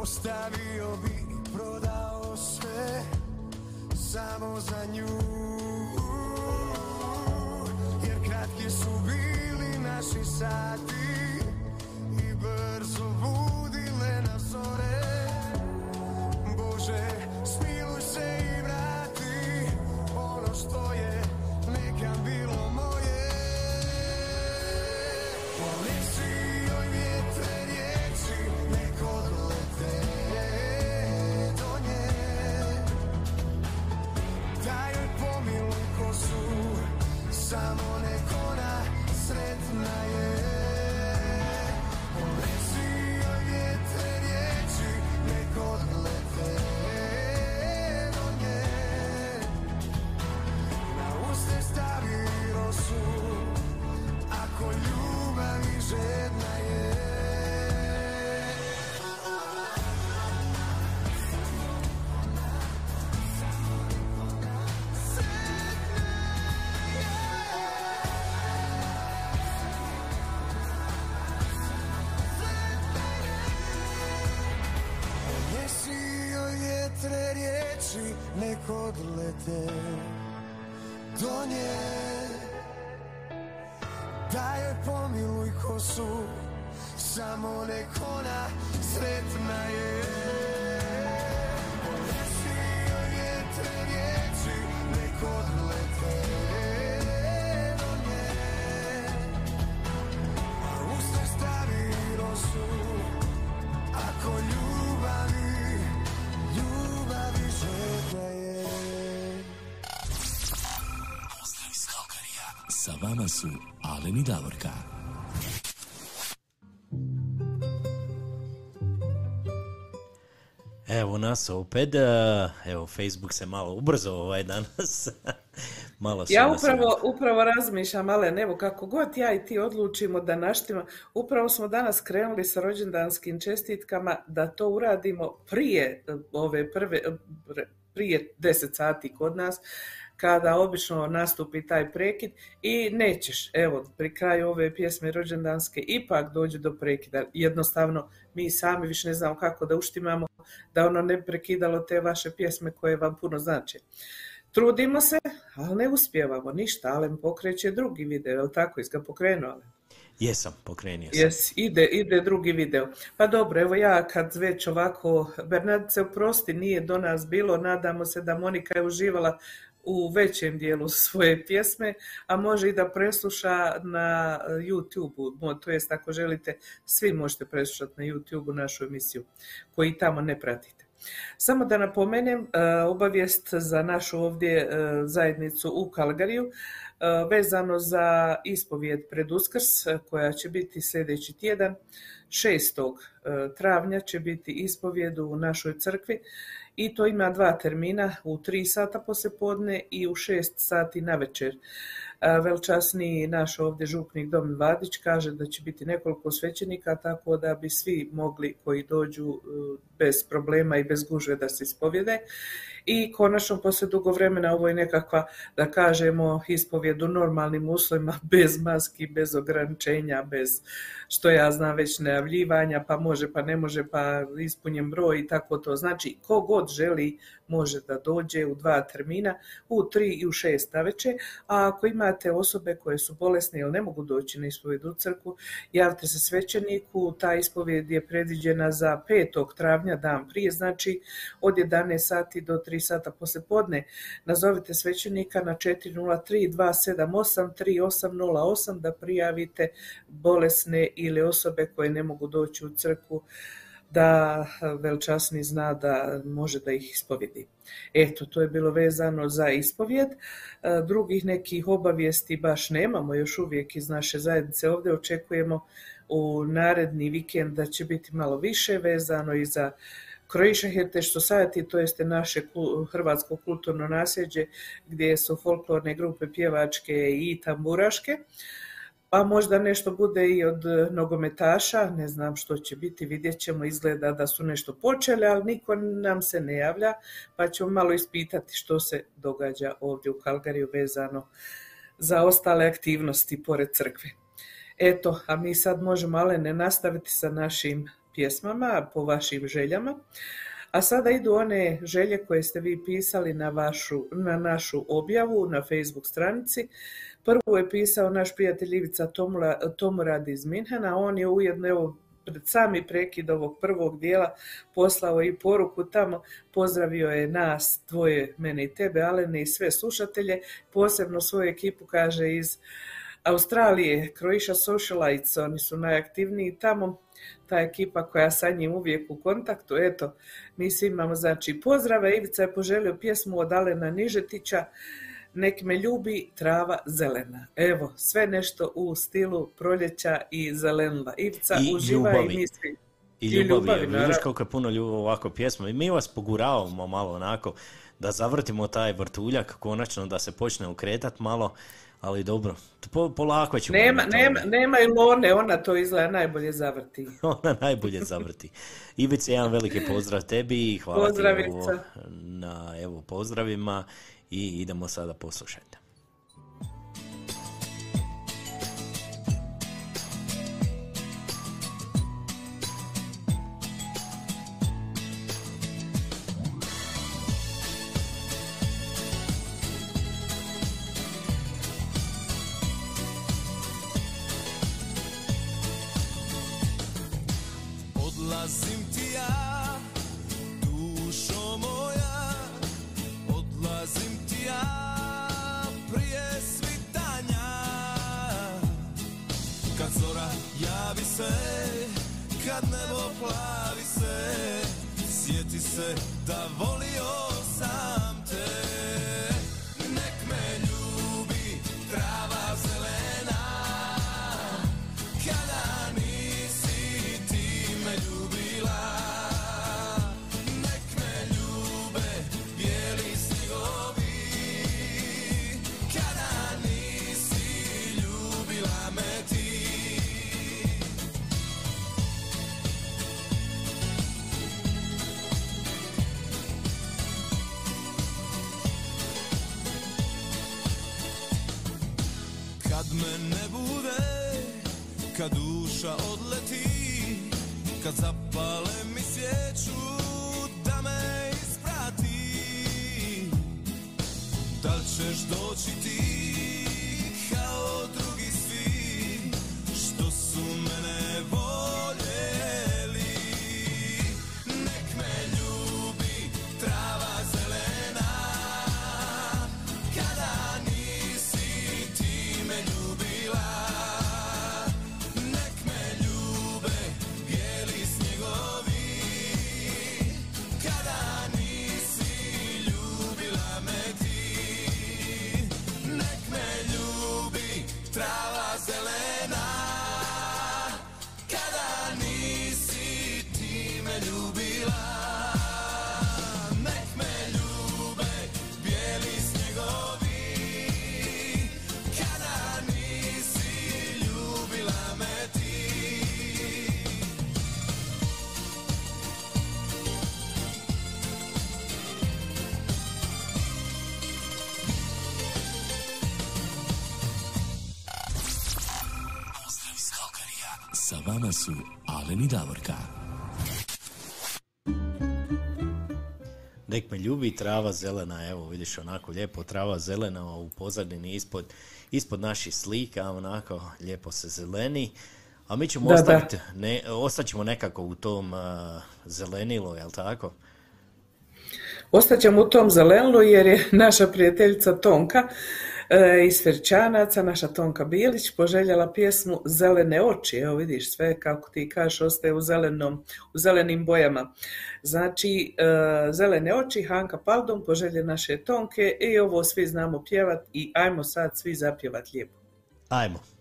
Ostavio bi i prodao sve samo za nju. Jer kratki su bili naši sati odlete do nje. Da joj pomiluj kosu, samo nek ona sretna je. Vama su Alen i Davorka. Evo nas opet, e, evo Facebook se malo ubrzo ovaj danas. malo Ja nas- upravo, upravo razmišljam, Alen, evo kako god ja i ti odlučimo da naštima, upravo smo danas krenuli sa rođendanskim čestitkama da to uradimo prije e, ove prve, e, prije 10 sati kod nas, kada obično nastupi taj prekid i nećeš, evo, pri kraju ove pjesme rođendanske ipak dođe do prekida. Jednostavno, mi sami više ne znamo kako da uštimamo, da ono ne prekidalo te vaše pjesme koje vam puno znače. Trudimo se, ali ne uspijevamo ništa. Alen pokreće drugi video, je li tako? Jesi ga pokrenuo, Alen? Jesam, pokrenio sam. Jes, ide, ide drugi video. Pa dobro, evo ja kad već ovako, Bernardice, oprosti, nije do nas bilo, nadamo se da Monika je uživala u većem dijelu svoje pjesme, a može i da presluša na YouTube-u, to jest ako želite, svi možete preslušati na YouTube-u našu emisiju, koji tamo ne pratite. Samo da napomenem, e, obavijest za našu ovdje e, zajednicu u Kalgariju, e, vezano za ispovijed pred Uskrs, koja će biti sljedeći tjedan, 6. e, travnja će biti ispovijed u našoj crkvi i to ima dva termina u 3 sata poslijepodne i u 6 sati na večer. Velčasni naš ovdje župnik Domin Vadić kaže da će biti nekoliko svećenika tako da bi svi mogli koji dođu e, bez problema i bez gužve da se ispovjede i konačno poslije dugo vremena ovo je nekakva, da kažemo, ispovjed u normalnim uslovima, bez maski, bez ograničenja, bez, što ja znam, već najavljivanja, pa može, pa ne može, pa ispunjen broj i tako to. Znači, ko god želi može da dođe u dva termina, u tri i u šest naveče, a ako imate osobe koje su bolesne ili ne mogu doći na ispovjed u crku, javite se svećeniku, ta ispovjed je predviđena za 5. travnja, dan prije, znači od 11 sati do 3 sata posle podne. Nazovite svećenika na 403 278 3808 da prijavite bolesne ili osobe koje ne mogu doći u crku da velčasni zna da može da ih ispovjedi. Eto, to je bilo vezano za ispovjed. E, Drugih nekih obavijesti baš nemamo još uvijek iz naše zajednice. Ovdje očekujemo u naredni vikend da će biti malo više vezano i za Croatia Heritage Society, to jeste naše hrvatsko kulturno nasljeđe gdje su folklorne grupe pjevačke i tamburaške. Pa možda nešto bude i od nogometaša, ne znam što će biti, vidjet ćemo, izgleda da su nešto počeli, ali niko nam se ne javlja, pa ćemo malo ispitati što se događa ovdje u Kalgariju vezano za ostale aktivnosti pored crkve. Eto, a mi sad možemo ale ne nastaviti sa našim pjesmama po vašim željama. A sada idu one želje koje ste vi pisali na, vašu, na našu objavu na Facebook stranici. Prvu je pisao naš prijatelj Ivica Tomula, Tomurad iz Minhena. On je ujedno evo, pred sami prekid ovog prvog dijela poslao i poruku tamo. Pozdravio je nas, dvoje, mene i tebe, Alene i sve slušatelje. Posebno svoju ekipu kaže iz Australije, Croatia Socialites, oni su najaktivniji tamo, ta ekipa koja sa njim uvijek u kontaktu, eto, mi svi imamo znači pozdrave, Ivica je poželio pjesmu od Alena Nižetića, Nek me ljubi trava zelena. Evo, sve nešto u stilu proljeća i zelenila. Ivica I uživa ljubavi. i misli. I I ljubavi, ljubavi, vidiš koliko je puno ljubav ovako pjesma. I mi vas poguravamo malo onako da zavrtimo taj vrtuljak konačno, da se počne ukretat malo, ali dobro, po, polako ćemo. Nema, na tome. nema, nema Ilone, ona to izgleda najbolje zavrti. Ona najbolje zavrti. Ivice, jedan veliki pozdrav tebi i hvala ti evo, na evo, pozdravima i idemo sada poslušati. su Aleni Davorka. Nek me ljubi trava zelena, evo vidiš onako lijepo trava zelena u pozadini ispod, ispod naših slika, onako lijepo se zeleni. A mi ćemo ostati. Ne, ostaćemo nekako u tom uh, zelenilu, jel tako? Ostaćemo u tom zelenilu jer je naša prijateljica Tonka uh, E, iz Feričanaca, naša Tonka Bilić, poželjela pjesmu Zelene oči. Evo vidiš, sve kako ti kažeš ostaje u, zelenom, u zelenim bojama. Znači, e, Zelene oči, Hanka paldom poželje naše Tonke i ovo svi znamo pjevat i ajmo sad svi zapjevat lijepo. Ajmo.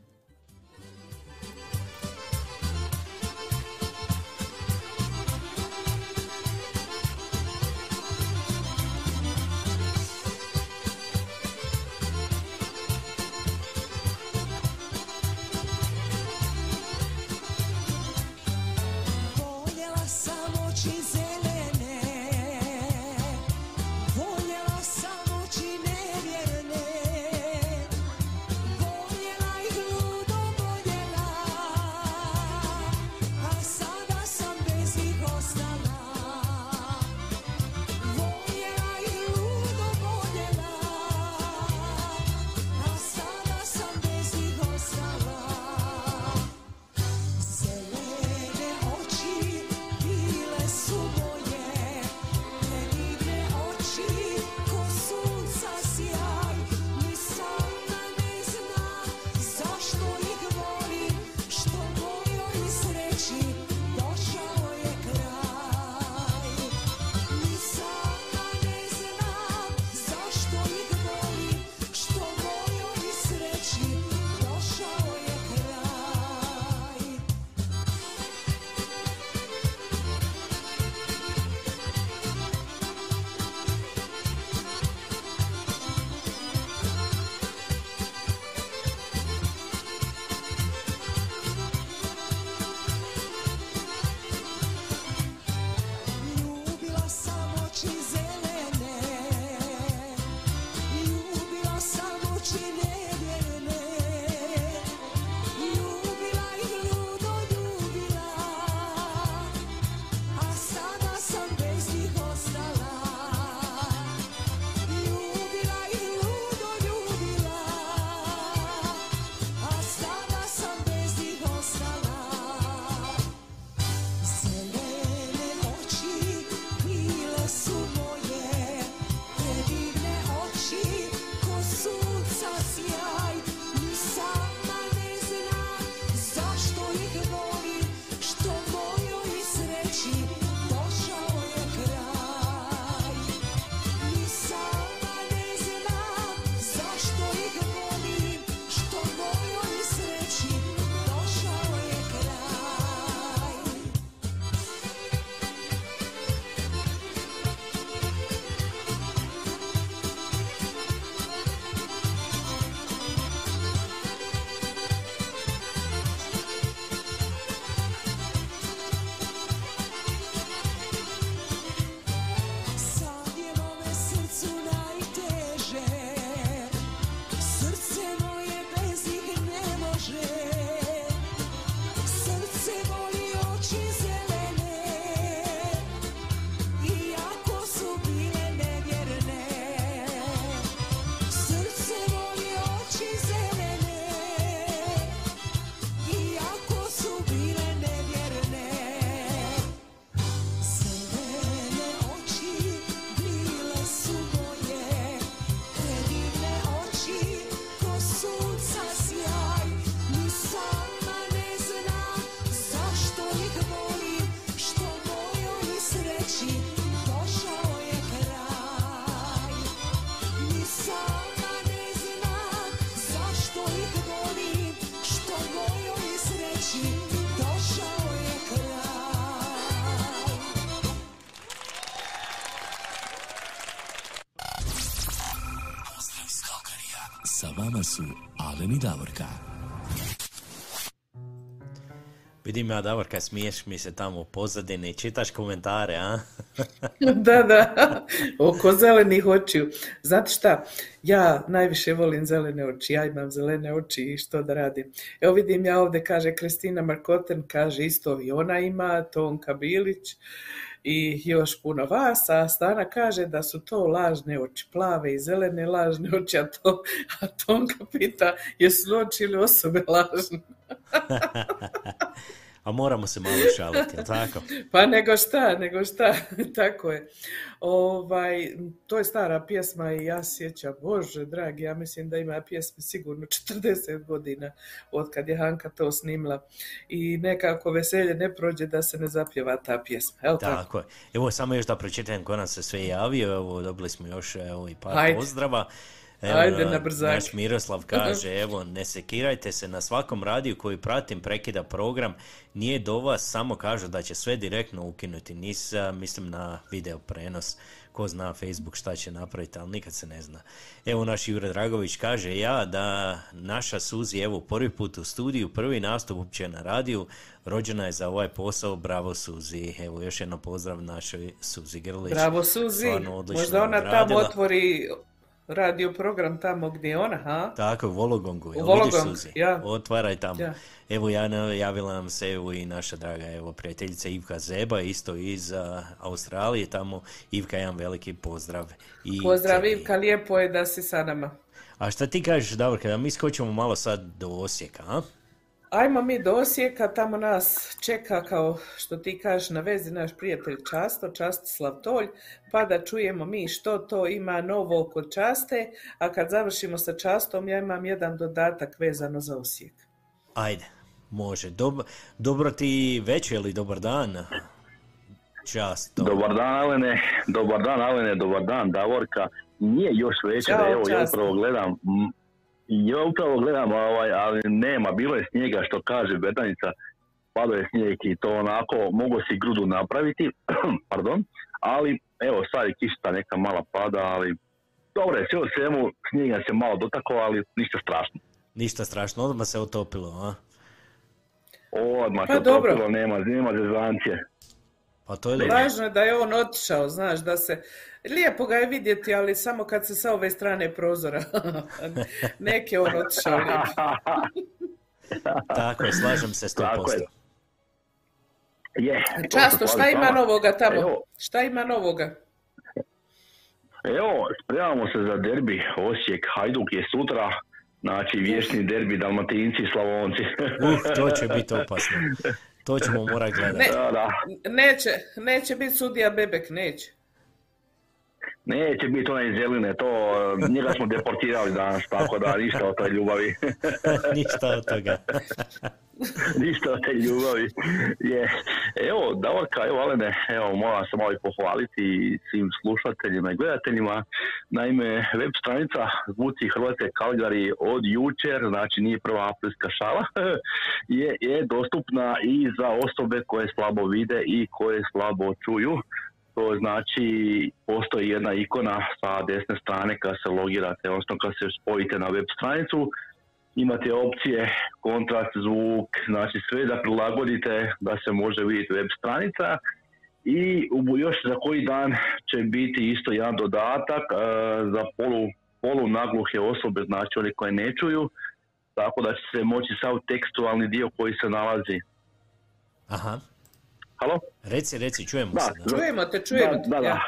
su Alen i Davorka. Vidim ja, Davorka, smiješ mi se tamo u pozadini, čitaš komentare, a? da, da, oko zelenih očiju. Znate šta, ja najviše volim zelene oči, ja imam zelene oči i što da radim. Evo vidim ja ovdje, kaže Kristina Markoten, kaže isto i ona ima, Tonka Bilić i još puno vas, a Stana kaže da su to lažne oči, plave i zelene lažne oči, a, to, a Tonka pita jesu oči ili osobe lažne. A moramo se malo šaliti, jel tako? Pa nego šta, nego šta, tako je. Ovaj, to je stara pjesma i ja sjećam, bože dragi, ja mislim da ima pjesme sigurno 40 godina od kad je Hanka to snimila i nekako veselje ne prođe da se ne zapjeva ta pjesma, jel tako? Tako je. Evo, samo još da pročitam ko nam se sve javio, evo, dobili smo još evo, i par Hajde. pozdrava. Evo, Ajde na brzake. Naš Miroslav kaže, evo, ne sekirajte se, na svakom radiju koji pratim prekida program, nije do vas, samo kažu da će sve direktno ukinuti, nisam, mislim na video prenos, ko zna Facebook šta će napraviti, ali nikad se ne zna. Evo naš Jure Dragović kaže, ja da naša Suzi, evo, prvi put u studiju, prvi nastup uopće na radiju, rođena je za ovaj posao, bravo Suzi, evo još jedno pozdrav našoj Suzi Grlić. Bravo Suzi, možda ona tamo otvori radio program tamo gdje je ona, ha? Tako, u Vologongu. U vidiš, Suzi, ja. Otvaraj tamo. Ja. Evo, Jana, javila nam se evo i naša draga evo, prijateljica Ivka Zeba, isto iz a, Australije, tamo Ivka, jedan veliki pozdrav. I Pozdrav tebi. Ivka, lijepo je da si sa nama. A šta ti kažeš, Davorka, da mi skočimo malo sad do Osijeka, a? Ajmo mi do Osijeka, tamo nas čeka, kao što ti kažeš, na vezi naš prijatelj Často, Častislav Tolj, pa da čujemo mi što to ima novo kod Časte, a kad završimo sa Častom, ja imam jedan dodatak vezano za Osijek. Ajde, može. Dob- dobro ti večer ili dobar dan? Čast. Dobar dan Alene, dobar dan Alene, dobar dan Davorka. Nije još večer, Ćao, evo ja časno. upravo gledam, m, ja upravo gledam, ovaj, ali nema, bilo je snijega što kaže Berdanica, padao je snijeg i to onako, mogu si grudu napraviti, pardon, ali evo sad je kišta neka mala pada, ali dobro je, sve u svemu, snijega se malo dotakao, ali ništa strašno. Ništa strašno, odmah se otopilo, a? Odmah Pa se dobro. otopilo, nema, nema zezancije. Pa to je. Važno je da je on otišao, znaš, da se... Lijepo ga je vidjeti, ali samo kad se sa ove strane prozora. Neki je on otišao. Tako je, slažem se 100%. Tako je. Je, to Často, šta ima vama. novoga tamo? Evo, Šta ima novoga? Evo, spremamo se za derbi. Osijek, Hajduk je sutra. Znači, vječni derbi, Dalmatinci Slavonci. Uh, to će biti opasno. To ćemo morat gledati. Ne. da, da. Neće, neće biti sudija Bebek, neće. Neće biti onaj iz Zeline, to, njega smo deportirali danas, tako da ništa od toj ljubavi. Ništa od toga. ništa od te ljubavi. Je. Evo, Davorka, evo Alene, evo, moram se malo i pohvaliti svim slušateljima i gledateljima. Naime, web stranica Zvuci Hrvatske Kalgari od jučer, znači nije prva aprilska šala, je, je dostupna i za osobe koje slabo vide i koje slabo čuju. To znači, postoji jedna ikona sa desne strane kad se logirate, odnosno kad se spojite na web stranicu, imate opcije, kontrast, zvuk, znači sve da prilagodite da se može vidjeti web stranica i još za koji dan će biti isto jedan dodatak e, za polu, polu nagluhe osobe, znači oni koje ne čuju, tako da će se moći sav tekstualni dio koji se nalazi. Aha. Halo? Reci, reci, čujemo Da, se. Da. Čujemo te, čujemo da, te. da, ja.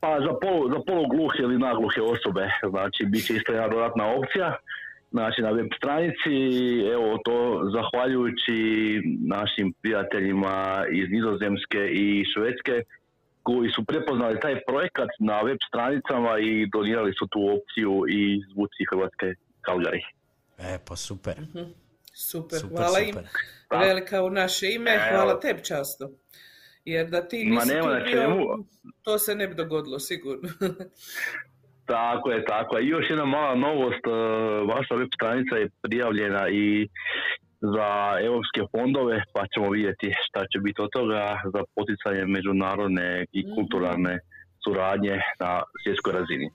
Pa za, polu, za polugluhe ili nagluhe osobe, znači bit će isto jedna dodatna opcija. Znači na web stranici, evo to zahvaljujući našim prijateljima iz Nizozemske i Švedske koji su prepoznali taj projekat na web stranicama i donirali su tu opciju i zvuci Hrvatske Calgary. E, pa super. Super, Super, hvala im. super. Velika u naše ime, Evo. hvala tebi často. Jer da ti Ma nisi nema tu na bio, čemu. to se ne bi dogodilo, sigurno. Tako je, tako je. I još jedna mala novost, e, vaša web stranica je prijavljena i za europske fondove, pa ćemo vidjeti šta će biti od toga za poticanje međunarodne i kulturalne suradnje na svjetskoj razini.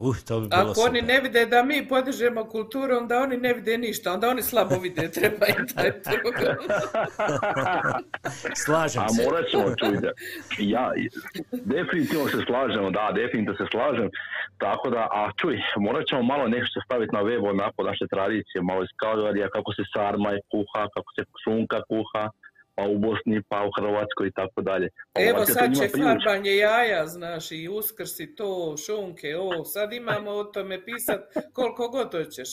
Uh, to bi bilo Ako super. oni ne vide da mi podižemo kulturu, onda oni ne vide ništa, onda oni slabo vide, treba im taj program. Slažem A se. morat ćemo čuti. Ja, definitivno se slažemo, da, definitivno se slažem. Tako da, a čuj, morat ćemo malo nešto staviti na web onako naše tradicije, malo iz kako se sarmaj kuha, kako se šunka kuha, pa u Bosni, pa u Hrvatskoj i tako dalje. Pa Evo to sad će farbanje jaja, znaš, i uskrsi to, šunke, o, sad imamo o tome pisat koliko god hoćeš.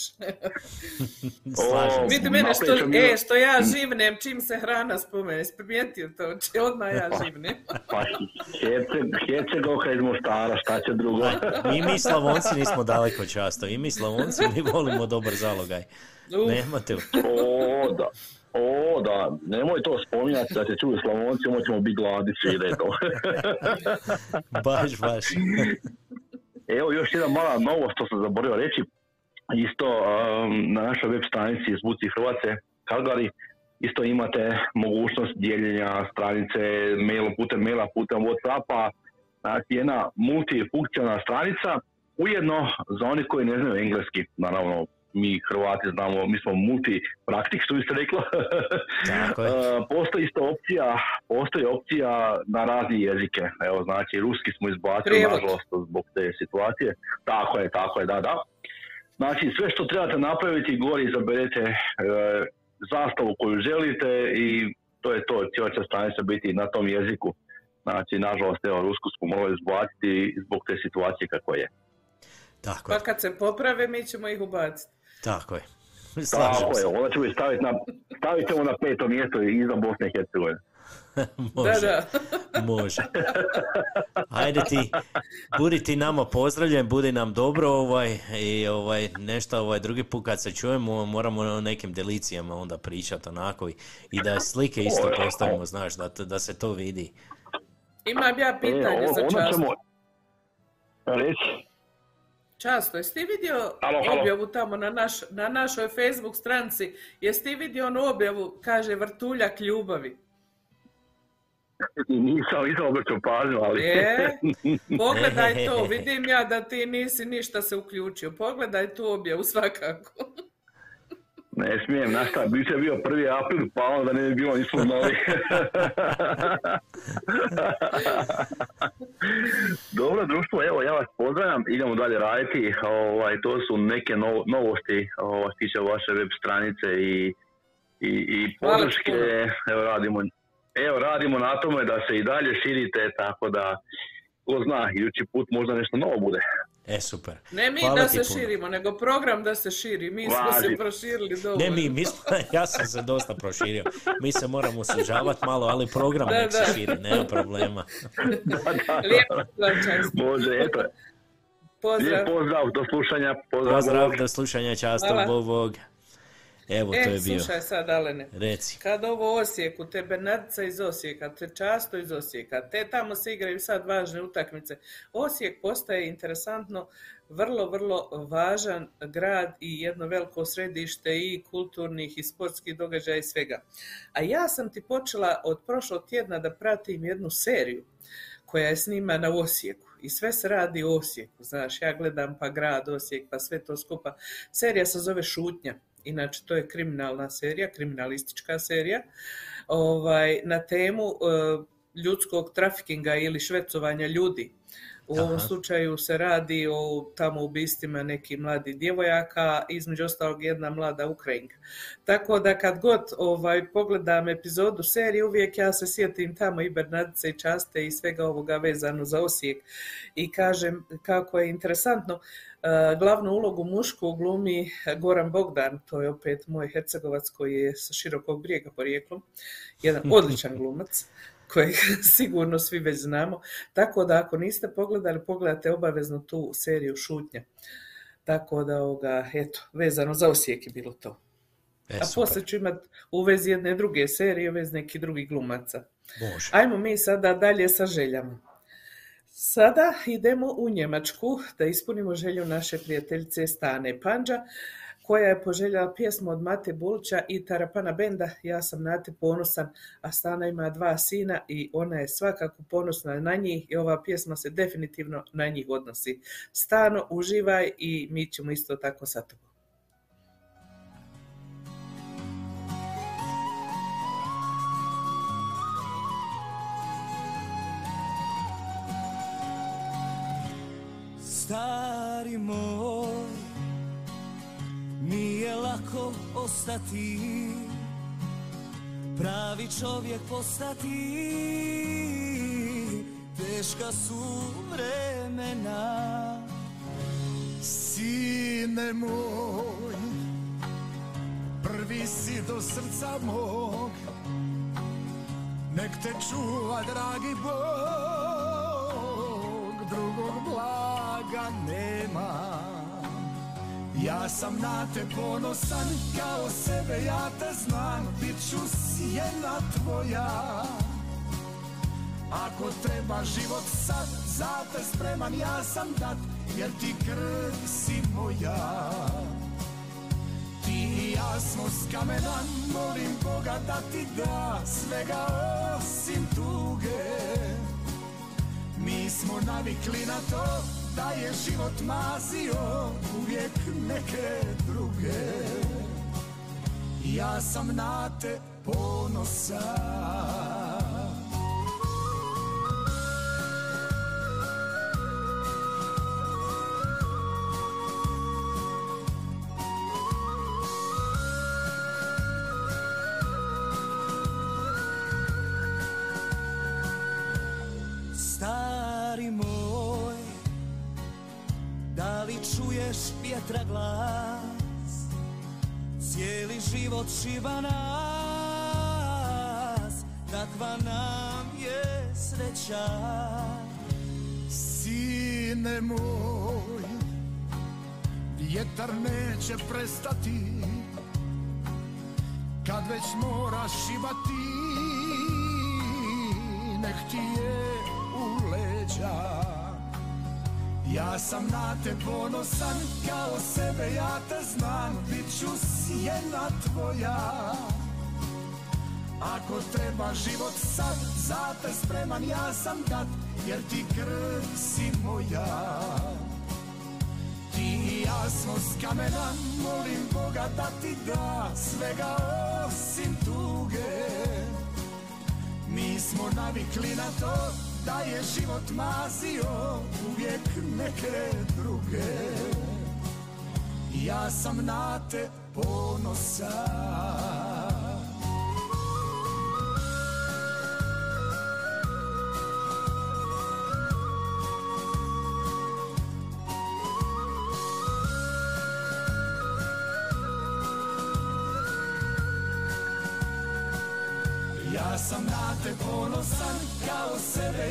Slažem se. Vidi mene što, e, što ja živnem, čim se hrana spomene, jesi primijetio to, če odmah ja živnem. Pa Herceg, Hercegovka iz Mostara, šta će drugo? I mi Slavonci nismo daleko často. I mi Slavonci mi volimo dobar zalogaj. Uf. Nemate... O, da. O, da, nemoj to spominjati da će čuju Slavonci, onda ćemo biti gladni svi redom. Baš, baš. Evo još jedna mala novost što sam zaboravio reći. Isto um, na našoj web stranici Zbuci Hrvatske, Kalgari, isto imate mogućnost dijeljenja stranice mailom, putem maila, putem Whatsappa. Znači jedna multifunkcionalna stranica, ujedno za oni koji ne znaju engleski, naravno mi Hrvati znamo, mi smo multipraktik, što bi se reklo. Tako je. Uh, postoji isto opcija, postoji opcija na razne jezike. Evo, znači, ruski smo izbacili, nažalost, zbog te situacije. Tako je, tako je, da, da. Znači, sve što trebate napraviti, gori izaberete e, zastavu koju želite i to je to, cijela će stranica biti na tom jeziku. Znači, nažalost, evo, rusku smo morali izbaciti zbog te situacije kako je. Tako Pa kad se poprave, mi ćemo ih ubaciti. Tako je. Slažem Tako se. je, onda ćemo ih staviti na, stavit ćemo na peto mjesto iza Bosne i Hercegovine. Može. Da, da. Može. Ajde ti, budi ti nama pozdravljen, budi nam dobro ovaj, i ovaj, nešto ovaj, drugi put kad se čujemo moramo o nekim delicijama onda pričati onako i, i da slike isto postavimo, znaš, da, da se to vidi. Imam ja pitanje E, za onda čast. ćemo... Reći? Často, jesi ti vidio Alo, alo. objavu tamo na, naš, na našoj Facebook stranci? Jesi ti vidio onu objavu, kaže vrtuljak ljubavi? Nisam, nisam obraćao pažnju, ali... E, pogledaj to, vidim ja da ti nisi ništa se uključio. Pogledaj tu objavu svakako. Ne smijem, znaš šta, bit će bio prvi april, pa onda ne bi bilo, nismo znali. Dobro društvo, evo ja vas pozdravljam, idemo dalje raditi, ovaj, to su neke novo- novosti ovaj, se tiče vaše web stranice i, i, i podrške, evo radimo, evo radimo na tome da se i dalje širite, tako da ko zna, idući put možda nešto novo bude. E, super. Ne mi Hvala da se puno. širimo, nego program da se širi. Mi smo Važi. se proširili dovoljno. Ne, mi, mi smo, ja sam se dosta proširio. Mi se moramo sužavati malo, ali program Da, nek se da. širi, nema problema. Lijepo slučaj. Može, eto, Pozdrav. lijep pozdrav, do slušanja, pozdrav. Pozdrav, do slušanja, často, Hvala. bog, bog. Evo, to E, je bio. slušaj sad, Alene. Reci. Kad ovo Osijeku, te Bernardica iz Osijeka, te Často iz Osijeka, te tamo se igraju sad važne utakmice. Osijek postaje interesantno vrlo, vrlo važan grad i jedno veliko središte i kulturnih i sportskih događaja i svega. A ja sam ti počela od prošlog tjedna da pratim jednu seriju koja je snimana u Osijeku. I sve se radi u Osijeku, znaš, ja gledam pa grad Osijek, pa sve to skupa. Serija se zove Šutnja. Inače, to je kriminalna serija, kriminalistička serija, ovaj, na temu e, ljudskog trafikinga ili švecovanja ljudi. U ovom Aha. slučaju se radi o tamo ubistvima nekih mladih djevojaka, između ostalog jedna mlada Ukrajinka. Tako da kad god ovaj, pogledam epizodu serije, uvijek ja se sjetim tamo i Bernardice i Časte i svega ovoga vezano za Osijek. I kažem kako je interesantno, e, glavnu ulogu mušku glumi Goran Bogdan, to je opet moj hercegovac koji je sa širokog brijega porijeklom, jedan odličan glumac kojeg sigurno svi već znamo. Tako da ako niste pogledali, pogledajte obavezno tu seriju Šutnja. Tako da, ovoga, eto, vezano za Osijek je bilo to. E, A poslije ću imat u vezi jedne druge serije, u vezi nekih drugih glumaca. Može. Ajmo mi sada dalje sa željama. Sada idemo u Njemačku da ispunimo želju naše prijateljice Stane Panđa koja je poželjela pjesmu od Mate Bulića i Tarapana Benda Ja sam na te ponosan, a Stana ima dva sina i ona je svakako ponosna na njih i ova pjesma se definitivno na njih odnosi. Stano, uživaj i mi ćemo isto tako sa tobom. Stari moj, nije lako ostati, pravi čovjek postati, teška su vremena. Sine moj, prvi si do srca mog, nek te čuva dragi Bog, drugog blaga nema. Ja sam na te ponosan, kao sebe ja te znam, bit ću sjena tvoja. Ako treba život sad, za te spreman ja sam dat, jer ti krv si moja. Ti i ja smo s kamena, molim Boga da ti da svega osim tuge. Mi smo navikli na to da je život mazio uvijek neke druge. Ja sam na te ponosan. Šiba nas, takva nam je sreća. Sine moj, vjetar neće prestati Kad već moraš šibati Nek ti je Ja sam na te ponosan Kao sebe ja te znam Bit ću sjena tvoja ako treba život sad, za te spreman ja sam dat, jer ti krv si moja. Ti i ja smo s kamena, molim Boga da ti da svega osim tuge. Mi smo navikli na to da je život mazio uvijek neke druge. Ja sam na te ponosan.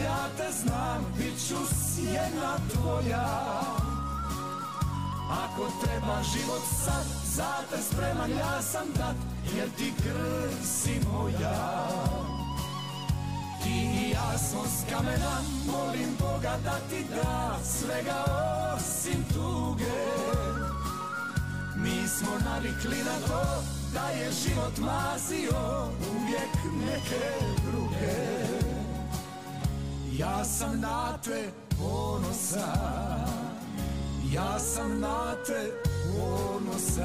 Ja te znam, bit ću sjena tvoja. Ako treba život sad, za te spreman ja sam dat, jer ti krv si moja. Ti i ja smo s kamena, molim Boga da ti da svega osim tuge. Mi smo navikli na to da je život mazio uvijek neke druge. Ja sam na te ponosan, ja sam na te ponosan.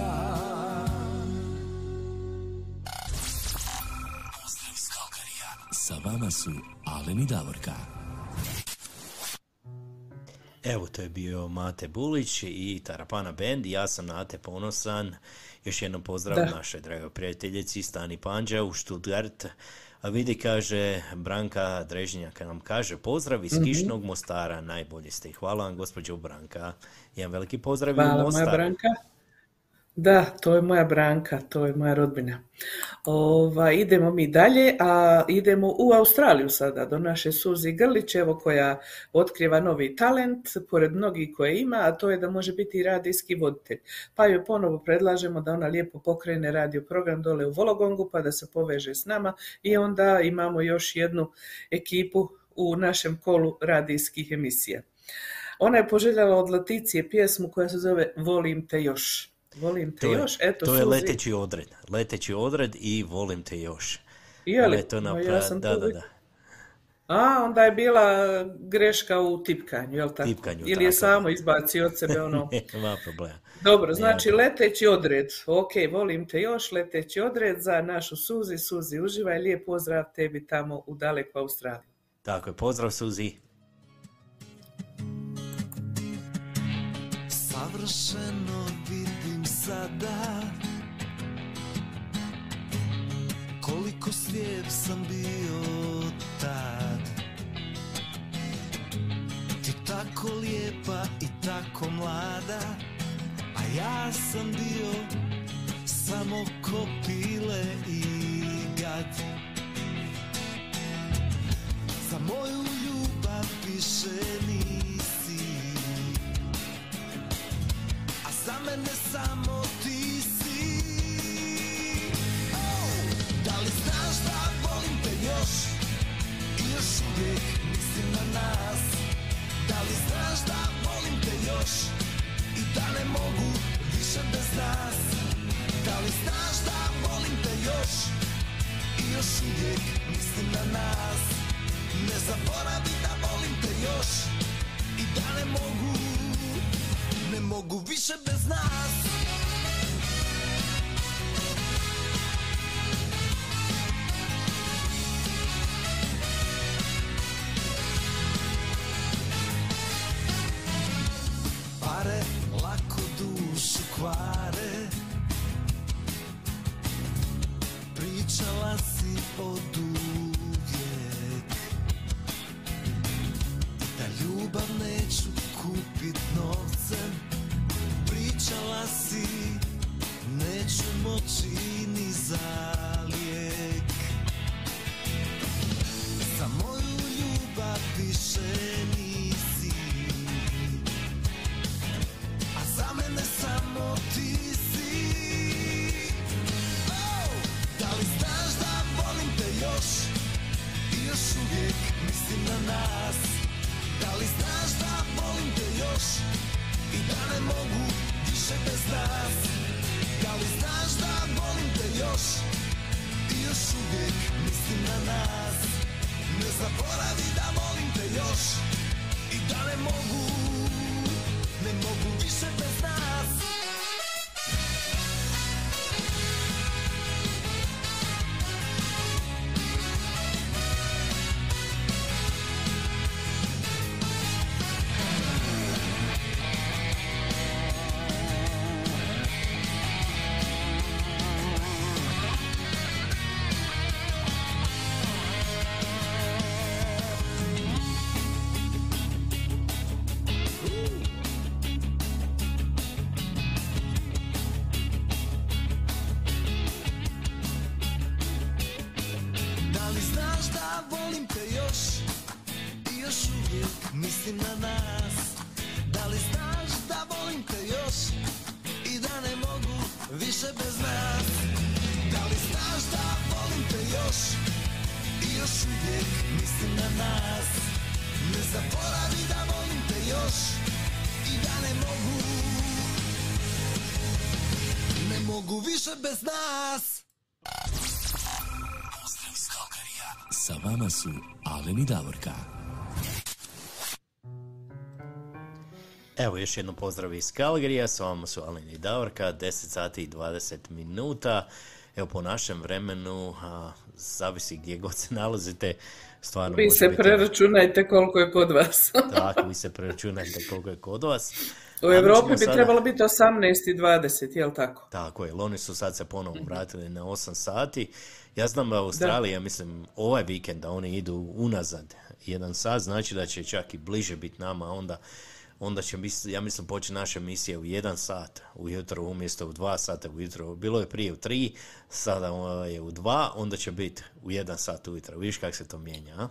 Pozdrav iz Kalkarija. Sa vama su Alen i Davorka. Evo, to je bio Mate Bulić i Tarapana Band. Ja sam Nate ponosan. Još jednom pozdrav Da. našoj dragoj prijateljici Stani Panđa u Stuttgart. A vidi, kaže, Branka Drežnjaka nam kaže, pozdrav Mhm. iz Kišnog Mostara, najbolji ste. Hvala vam, gospođo Branka. Jedan veliki pozdrav Hvala Mostaru. Branka. Da, to je moja Branka, to je moja rodbina. Ova, idemo mi dalje, a idemo u Australiju sada, do naše Suzi Grlić, evo koja otkriva novi talent, pored mnogih koje ima, a to je da može biti i radijski voditelj. Pa joj ponovo predlažemo da ona lijepo pokrene radio program dole u Vologongu, pa da se poveže s nama i onda imamo još jednu ekipu u našem kolu radijskih emisija. Ona je poželjela od Laticije pjesmu koja se zove Volim te još. Volim te To je, još, eto to je Suzi. leteći odred. Leteći odred i volim te još. Je li? Ma, napra- ja sam da, to da, da. A, onda je bila greška u tipkanju, jel tako? Tipkanju, Ili je tako. samo izbacio od sebe ono... Nema problema. Dobro, znači leteći odred. Ok, volim te još, leteći odred za našu Suzi. Suzi, uživaj, lijep pozdrav tebi tamo u daleku Australiji. Tako je, pozdrav Suzi. Savršeno sada. Koliko slijep sam bio tad. Ti tako lijepa i tako mlada A ja sam bio samo ko pile i gad. Za moju ljubav više nisi za mene samo ti si. Oh! Da li znaš da volim te još? I još uvijek mislim na nas. Da li znaš da volim te još? I da ne mogu više bez nas. Da li znaš da volim te još? I još uvijek mislim na nas. Ne zaboravi da volim te još. I da ne mogu mogu više bez nas. Pare lako dušu kvare. Pričala si od uvijek Da ljubav neću kupit novcem si Neću moći ni za lijek Za moju ljubav više nisi. A za mene samo ti si. Oh! Da li znaš da volim te još? I još uvijek mislim na nas. Da li znaš da volim te još? I da ne mogu više bez nas Da li znaš da volim te još? I još uvijek mislim na nas. Ne zaboravi da volim te još. I da ne mogu Ne mogu više bez nas više bez nas Sa vama su Alen i Davorka. Evo još jednom pozdrav iz Kalgarija, s vama su Alen i Davorka, 10 sati i 20 minuta. Evo po našem vremenu, a, zavisi gdje god se nalazite, stvarno Vi se biti- preračunajte koliko je kod vas. Tako, vi se preračunajte koliko je kod vas. U Europi bi sada- trebalo biti 18 i 20, jel tako? Tako je, oni su sad se ponovo vratili na 8 sati. Ja znam da Australija, mislim, ovaj vikend da oni idu unazad jedan sat, znači da će čak i bliže biti nama, onda, onda će, ja mislim, početi naša misija u jedan sat ujutro umjesto u dva sata ujutro. Bilo je prije u tri, sada je u dva, onda će biti u jedan sat ujutro. Vidiš kako se to mijenja, a?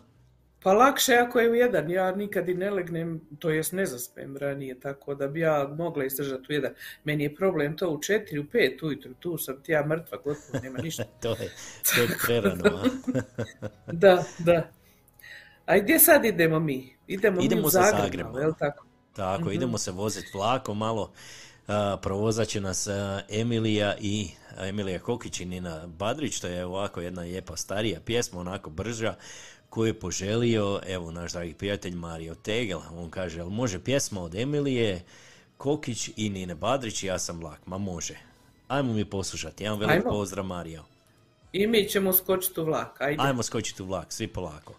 Pa lakše ako je u jedan, ja nikad i ne legnem, to jest ne zaspem ranije, tako da bi ja mogla izdržati u jedan. Meni je problem to u četiri, u pet ujutro, tu sam ti ja mrtva, gotovo, nema ništa. to je, to je prerano? Da, da. A gdje sad idemo mi? Idemo, mi Idemo u za Zagreb, Zagreb, malo, jel tako? Tako, idemo se voziti vlakom malo. A, provozat će nas a, Emilija i Emilija Kokić i Nina Badrić, to je ovako jedna lijepa starija pjesma, onako brža, koju je poželio, evo, naš dragi prijatelj Mario Tegel, on kaže, jel može pjesma od Emilije, Kokić i Nine Badrić i ja sam vlak, ma može. Ajmo mi poslušati, jedan velik Ajmo. pozdrav Mario. I mi ćemo skočiti u vlak. Ajde. Ajmo skočiti u vlak, svi polako.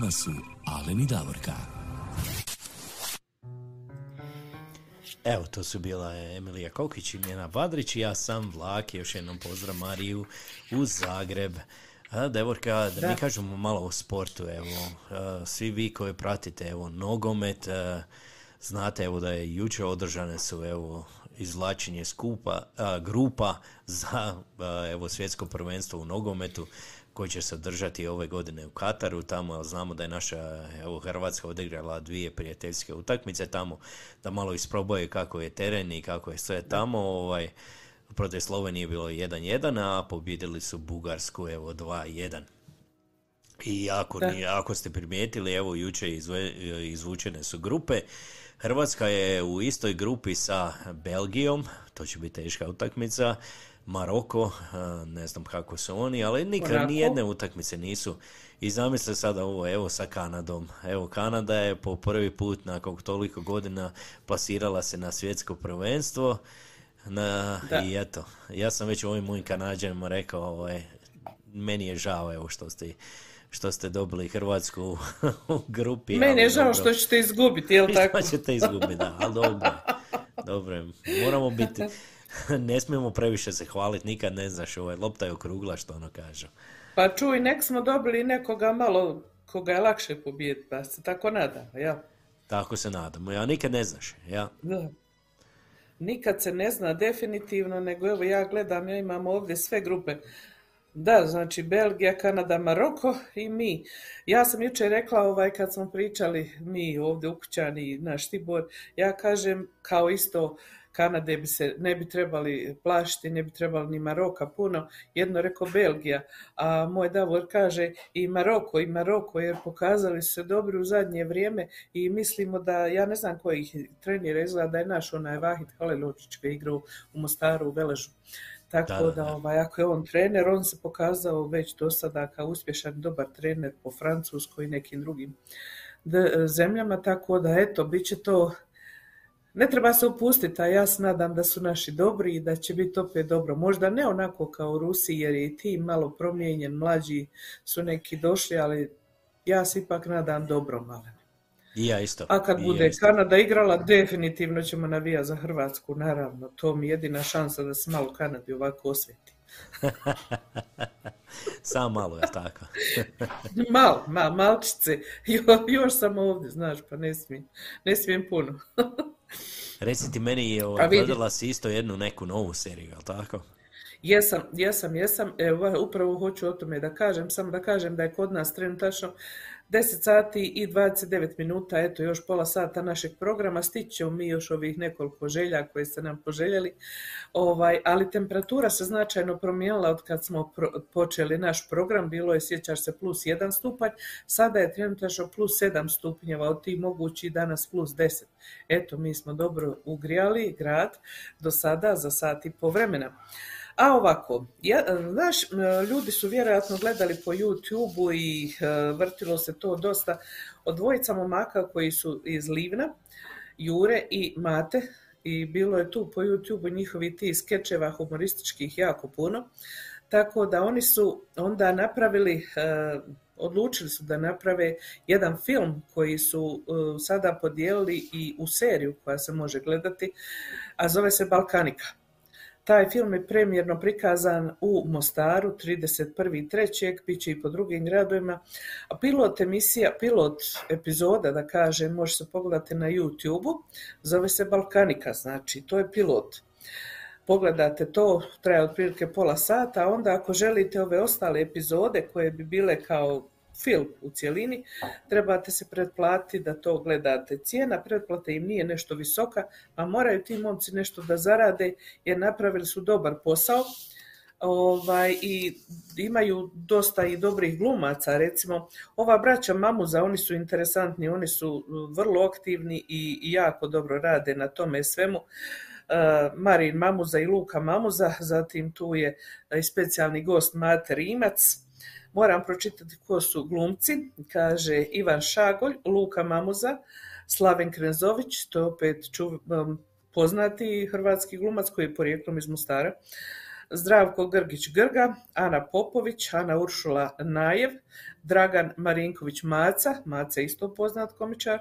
Vama su Alen i Davorka. Evo, to su bila Emilija Kokić i Njena Vadrić i ja sam Vlak, još jednom pozdrav Mariju u Zagreb. A, Devorka, da, Da. mi kažemo malo o sportu, evo, a, svi vi koji pratite, evo, nogomet, a, znate, evo, da je jučer održane su, evo, izvlačenje skupa, a, grupa za, a, evo, svjetsko prvenstvo u nogometu, koji će se održati ove godine u Kataru, tamo znamo da je naša evo, Hrvatska odigrala dvije prijateljske utakmice tamo, da malo isprobaju kako je teren i kako je sve tamo, ovaj, protiv Slovenije je bilo 1-1, a pobjedili su Bugarsku, evo, 2-1. I ako, ni- ako ste primijetili, evo, jučer izve- izvučene su grupe. Hrvatska je u istoj grupi sa Belgijom, to će biti teška utakmica, Maroko, a, ne znam kako su oni, ali nikad ni jedne utakmice nisu. I zamisli sada ovo, evo sa Kanadom. Evo, Kanada je po prvi put nakon toliko godina plasirala se na svjetsko prvenstvo. Na, Da. I eto, ja sam već ovim mojim Kanađanima rekao, ovaj, meni je žao evo što ste što ste dobili Hrvatsku u grupi. Meni je žao dobro. što ćete izgubiti, jel tako? Što ćete izgubiti, da, ali dobro. Dobro, moramo biti, ne smijemo previše se hvaliti, nikad ne znaš, ovaj, lopta je okrugla, što ono kažu. Pa čuj, nek smo dobili nekoga malo koga je lakše pobijediti, pa se tako nadam, jel? Tako se nadamo, ja nikad ne znaš, ja. Da. Nikad se ne zna definitivno, nego evo ja gledam, ja imam ovdje sve grupe. Da, znači Belgija, Kanada, Maroko i mi. Ja sam jučer rekla ovaj kad smo pričali mi ovdje ukućani, naš Tibor, ja kažem kao isto Kanade bi se ne bi trebali plašiti, ne bi trebali ni Maroka puno. Jedno rekao Belgija, a moj Davor kaže i Maroko, i Maroko, jer pokazali su se dobri u zadnje vrijeme i mislimo da, ja ne znam koji ih trenira, izgleda da je naš onaj Vahid Halilović koji igrao u Mostaru u Veležu. Tako Da, da, da, ovaj, ako je on trener, on se pokazao već do sada kao uspješan, dobar trener po Francuskoj i nekim drugim d- zemljama, tako da eto, bit će to ne treba se opustiti, a ja se nadam da su naši dobri i da će biti opet dobro. Možda ne onako kao u Rusiji, jer je i tim malo promijenjen, mlađi su neki došli, ali ja se ipak nadam dobro malo. I ja isto. A kad i bude ja isto. Kanada igrala, definitivno ćemo navijati za Hrvatsku, naravno. To mi je jedina šansa da se malo Kanadi ovako osveti. Samo malo je tako. Mal, ma, malčice. Jo, još sam ovdje, znaš, pa ne smijem. Ne smijem puno. Reci ti meni, je, ovaj, gledala si isto jednu neku novu seriju, jel tako? Jesam, jesam, jesam. Evo, upravo hoću o tome da kažem. Samo da kažem da je kod nas trenutačno 10 sati i 29 minuta, eto još pola sata našeg programa. Stići ćemo mi još ovih nekoliko želja koje ste nam poželjeli. Ovaj, ali temperatura se značajno promijenila od kad smo pro- počeli naš program. Bilo je, sjećaš se, plus 1 stupanj. Sada je trenutačno plus 7 stupnjeva, od tih mogući danas plus 10. Eto, mi smo dobro ugrijali grad do sada za sat i po vremena. A ovako, ja, znaš, ljudi su vjerojatno gledali po YouTube-u i e, vrtilo se to dosta od dvojica momaka koji su iz Livna, Jure i Mate, i bilo je tu po YouTube-u njihovi ti skečeva humorističkih jako puno, tako da oni su onda napravili, e, odlučili su da naprave jedan film koji su e, sada podijelili i u seriju koja se može gledati, a zove se Balkanika. Taj film je premijerno prikazan u Mostaru 31.3. bit će i po drugim gradovima. A pilot emisija, pilot epizoda, da kažem, može se pogledati na YouTube-u, zove se Balkanika, znači to je pilot. Pogledate to, traje otprilike pola sata, a onda ako želite ove ostale epizode koje bi bile kao film u cjelini, trebate se pretplatiti da to gledate. Cijena pretplate im nije nešto visoka, a moraju ti momci nešto da zarade jer napravili su dobar posao ovaj, i imaju dosta i dobrih glumaca, recimo ova braća Mamuza, oni su interesantni, oni su vrlo aktivni i, jako dobro rade na tome svemu. Uh, Marin Mamuza i Luka Mamuza, zatim tu je i specijalni gost Mate Rimac, Moram pročitati ko su glumci, kaže Ivan Šagolj, Luka Mamuza, Slaven Krezović, to je opet um, poznati hrvatski glumac koji je porijeklom iz Mostara, Zdravko Grgić-Grga, Ana Popović, Ana Uršula Najev, Dragan Marinković Maca, Maca isto poznat komičar,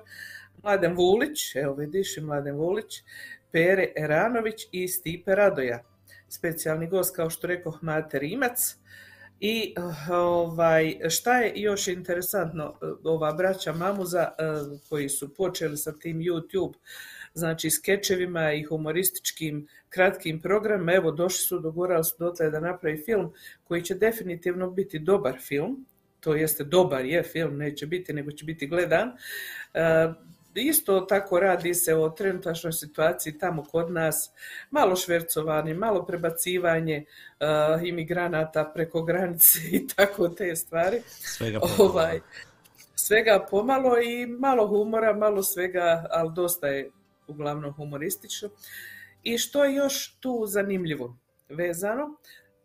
Mladen Vulić, evo vidiš i Mladen Vulić, Pere Eranović i Stipe Radoja. Specijalni gost, kao što rekoh, Mate Rimac. I ovaj, šta je još interesantno, ova braća Mamuza eh, koji su počeli sa tim YouTube znači skečevima i humorističkim kratkim programima, evo došli su, dogurali su dotle da napravi film koji će definitivno biti dobar film, to jeste dobar je film, neće biti, nego će biti gledan. Isto tako radi se o trenutačnoj situaciji tamo kod nas, malo švercovanje, malo prebacivanje uh, imigranata preko granice i tako te stvari. Svega pomalo. Ovaj, svega pomalo i malo humora, malo svega, ali dosta je uglavnom humoristično. I što je još tu zanimljivo vezano,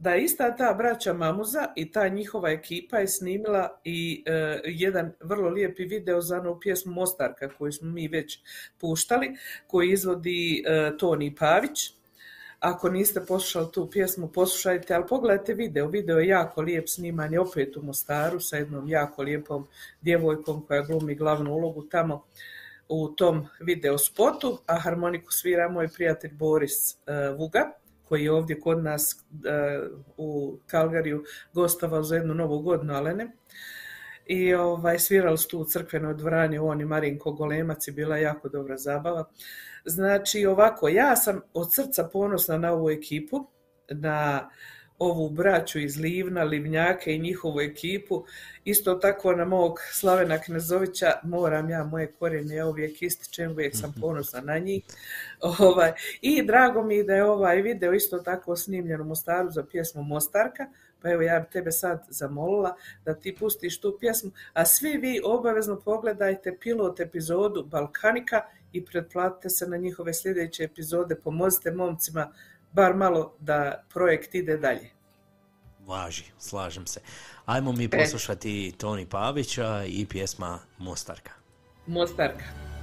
da je ista ta braća Mamuza i ta njihova ekipa je snimila i e, jedan vrlo lijepi video za onu pjesmu Mostarka koju smo mi već puštali, koji izvodi e, Toni Pavić. Ako niste poslušali tu pjesmu, poslušajte, ali pogledajte video. Video je jako lijep sniman je opet u Mostaru sa jednom jako lijepom djevojkom koja glumi glavnu ulogu tamo u tom video spotu, a harmoniku svira moj prijatelj Boris uh, Vuga, koji je ovdje kod nas uh, u Kalgariju gostovao za jednu novu godinu Alene. I ovaj, svirali su tu u crkvenoj dvorani on i Marinko Golemac i bila jako dobra zabava. Znači ovako, ja sam od srca ponosna na ovu ekipu, na ovu braću iz Livna, Livnjake i njihovu ekipu. Isto tako na mog Slavena Knezovića moram ja moje korijene, ja uvijek ističem, uvijek sam ponosna na njih. Ovaj, I drago mi da je ovaj video isto tako snimljen u Mostaru za pjesmu Mostarka, pa evo ja bi tebe sad zamolila da ti pustiš tu pjesmu, a svi vi obavezno pogledajte pilot epizodu Balkanika i pretplatite se na njihove sljedeće epizode, pomozite momcima bar malo da projekt ide dalje. Važi, slažem se. Ajmo mi poslušati Toni Pavića i pjesma Mostarka. Mostarka.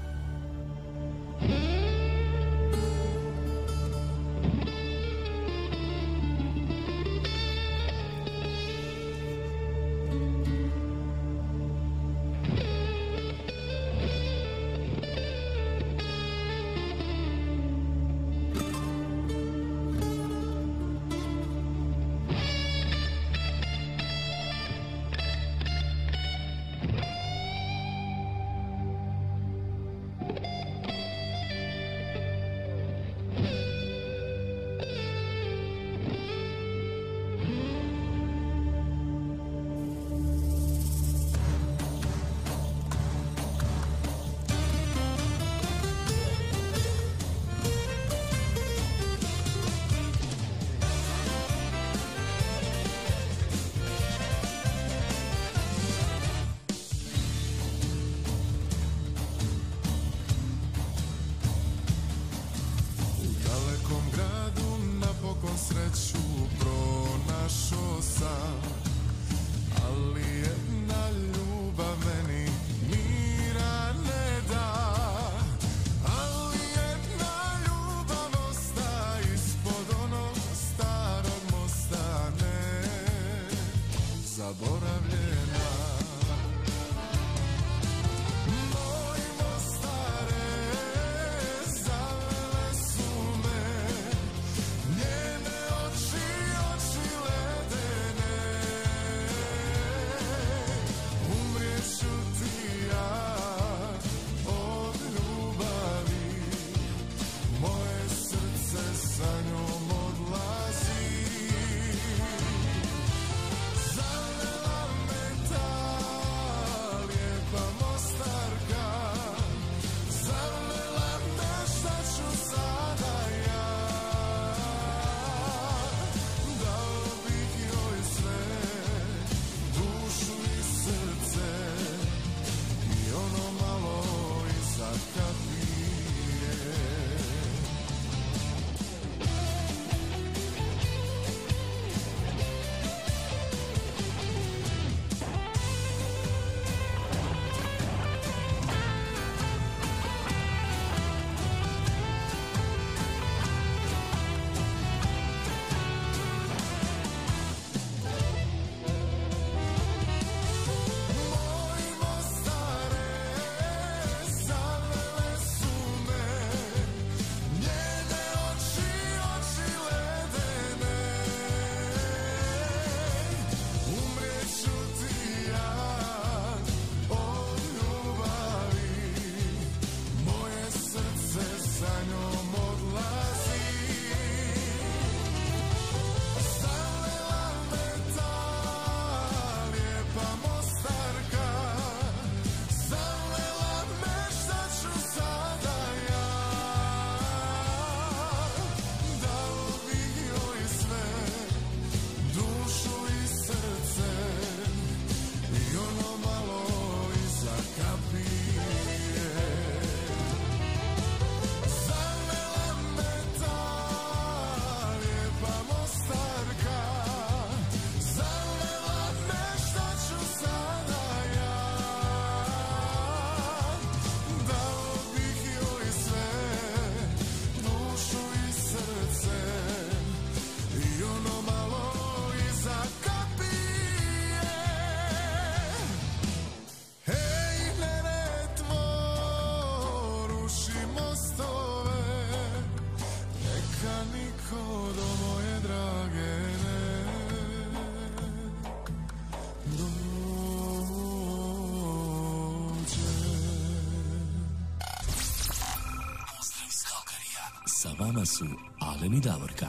Vama su Alen i Davorka.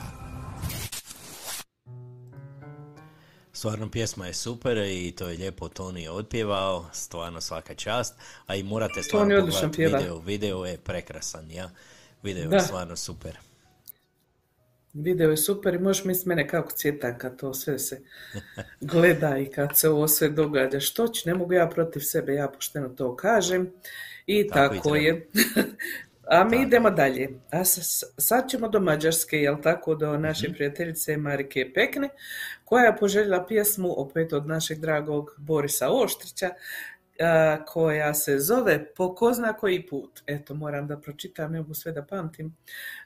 Stvarno pjesma je super i to je lijepo Toni otpjevao, stvarno svaka čast, a i morate stvarno pogledati video, video je prekrasan, ja. Video je Da. stvarno super. Video je super i možeš misliti mene kako cvjeta kad to sve se gleda i kad se ovo sve događa. Što će, ne mogu ja protiv sebe, ja pošteno to kažem. I Tako i tako, treba. je. A mi idemo dalje. A sad ćemo do Mađarske, jel tako, do naše Mhm. prijateljice Marike Pekne, koja je poželjela pjesmu opet od našeg dragog Borisa Oštrića, a, koja se zove Po ko zna koji put. Eto, moram da pročitam, ne mogu sve da pamtim.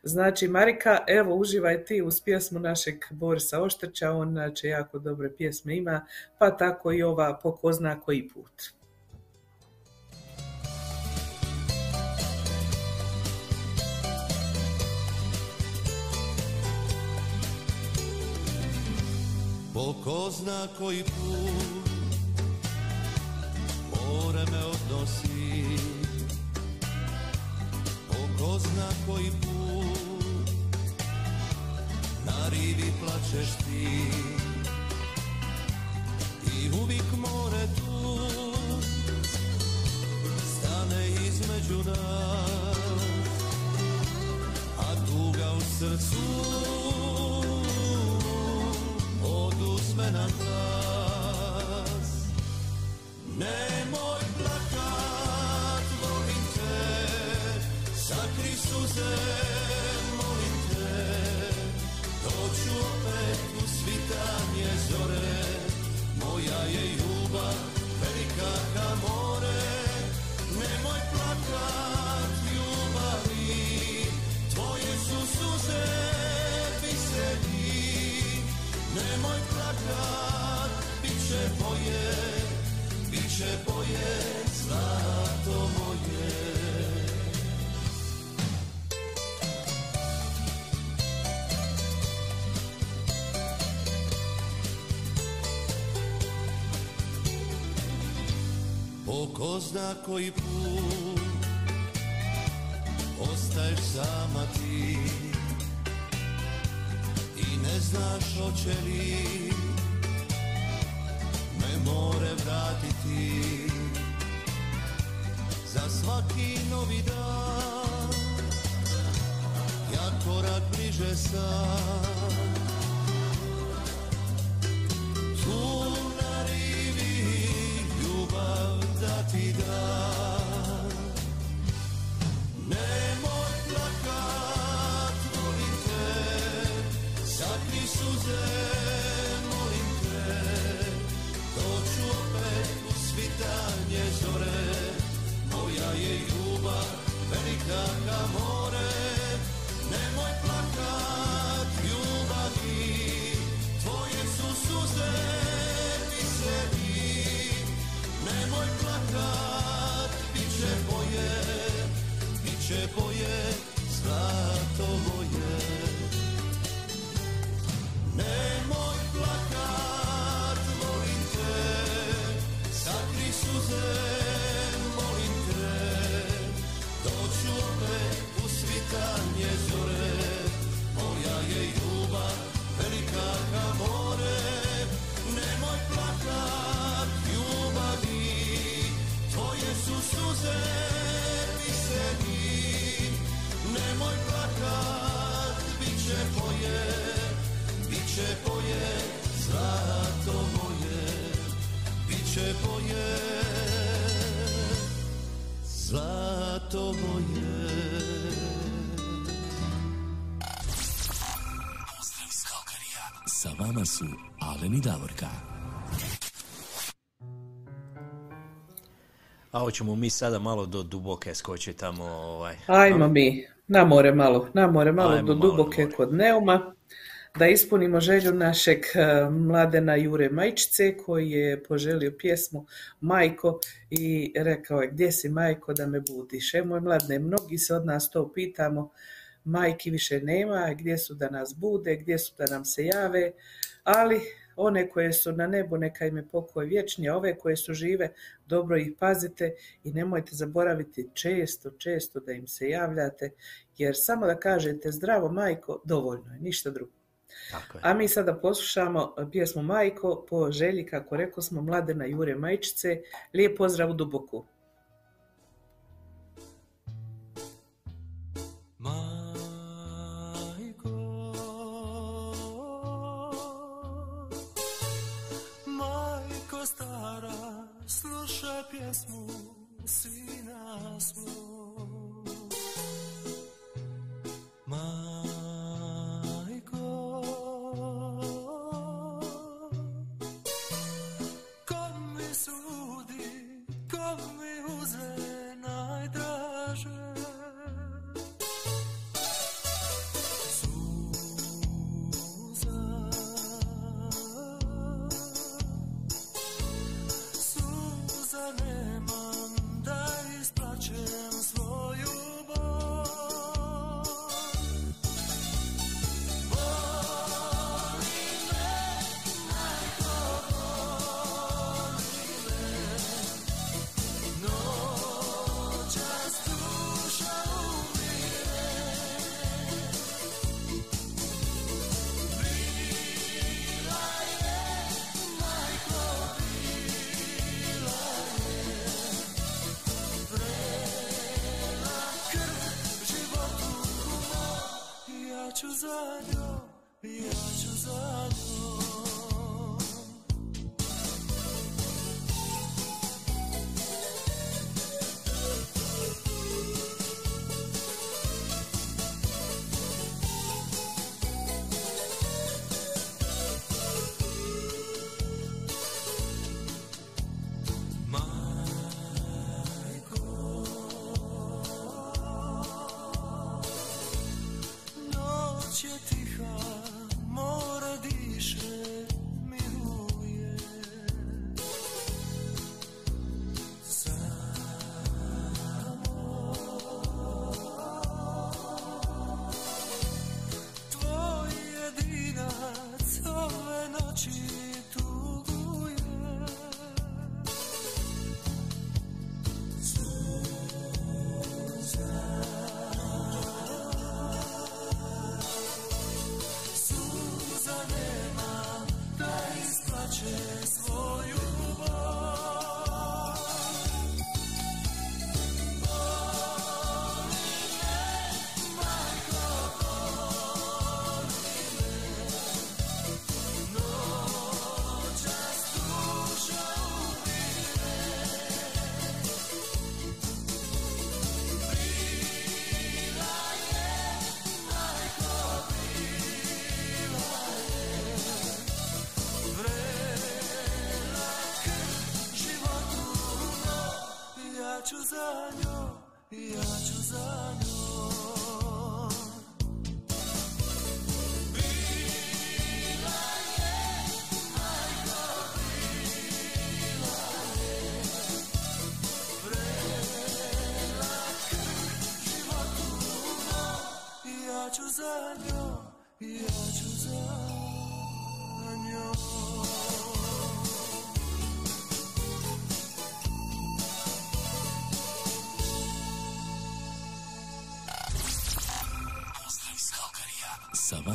Znači, Marika, evo, uživaj ti uz pjesmu našeg Borisa Oštrića, on znači jako dobre pjesme ima, pa tako i ova Po ko zna koji put. Po ko zna koji put more me odnosi? Po ko zna koji put na rivi plačeš ti? I uvijek more tu stane između nas A tuga u srcu oduzme nam glas. Nemoj plakat, volim te Sakri suze, molim te. Doću opet u svitanje zore Ko zna koji put. Ostaješ sama ti. I ne znaš hoće li. Me more vratiti. Za svaki novi dan. Ja korak bliže sam ti dam. Nemoj plakat, molim te, sakri suze, molim te, doću opet u svitanje zore, moja je ljubav velika ka more, moje. Nemoj plakat, molim te, sakri suze, molim te, doću opet u svitanje zore, moja je ljubav velika ka more, nemoj plakat, ljubavi, tvoje su suze, Su Alen i Davorka. A hoćemo mi sada malo do duboke skoči tamo, ovaj. Ajmo mi, na more malo, na more malo Ajmo do malo duboke more. kod Neuma, da ispunimo želju našeg eh, mladena Jure Majčice koji je poželio pjesmu Majko i rekao je gdje si Majko da me budiš. E moj mladne, mnogi se od nas to pitamo, majki više nema, gdje su da nas bude, gdje su da nam se jave, ali one koje su na nebu neka im je pokoj vječni, a ove koje su žive dobro ih pazite i nemojte zaboraviti često, često da im se javljate, jer samo da kažete zdravo majko, dovoljno je, ništa drugo. Tako je. A mi sada poslušamo pjesmu Majko po želji, kako rekao smo, Mladena Jure Majčice. Lijep pozdrav u Duboku. Slušaj pjesmu sina svog.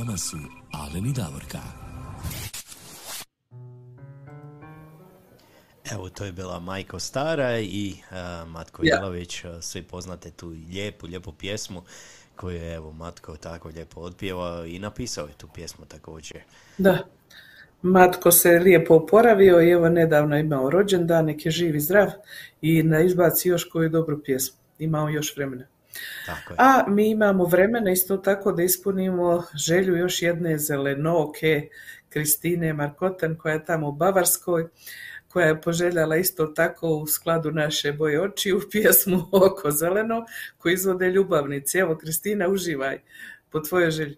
Vama su Alen i Davorka. Evo, to je bila Majko Stara i a, Matko Ja. Jelović, svi poznate tu lijepu, lijepu pjesmu koju je evo Matko tako lijepo otpjevao i napisao je tu pjesmu također. Da. Matko se lijepo oporavio i evo nedavno je imao rođendan, nek je živ i zdrav i na izbaci još koju dobru pjesmu. Imao još vremena. Tako je. A mi imamo vremena isto tako da ispunimo želju još jedne zelenoke Kristine Markotan koja je tamo u Bavarskoj, koja je poželjala isto tako u skladu naše boje oči u pjesmu Oko zeleno koju izvode ljubavnici. Evo Kristina, uživaj po tvojoj želji.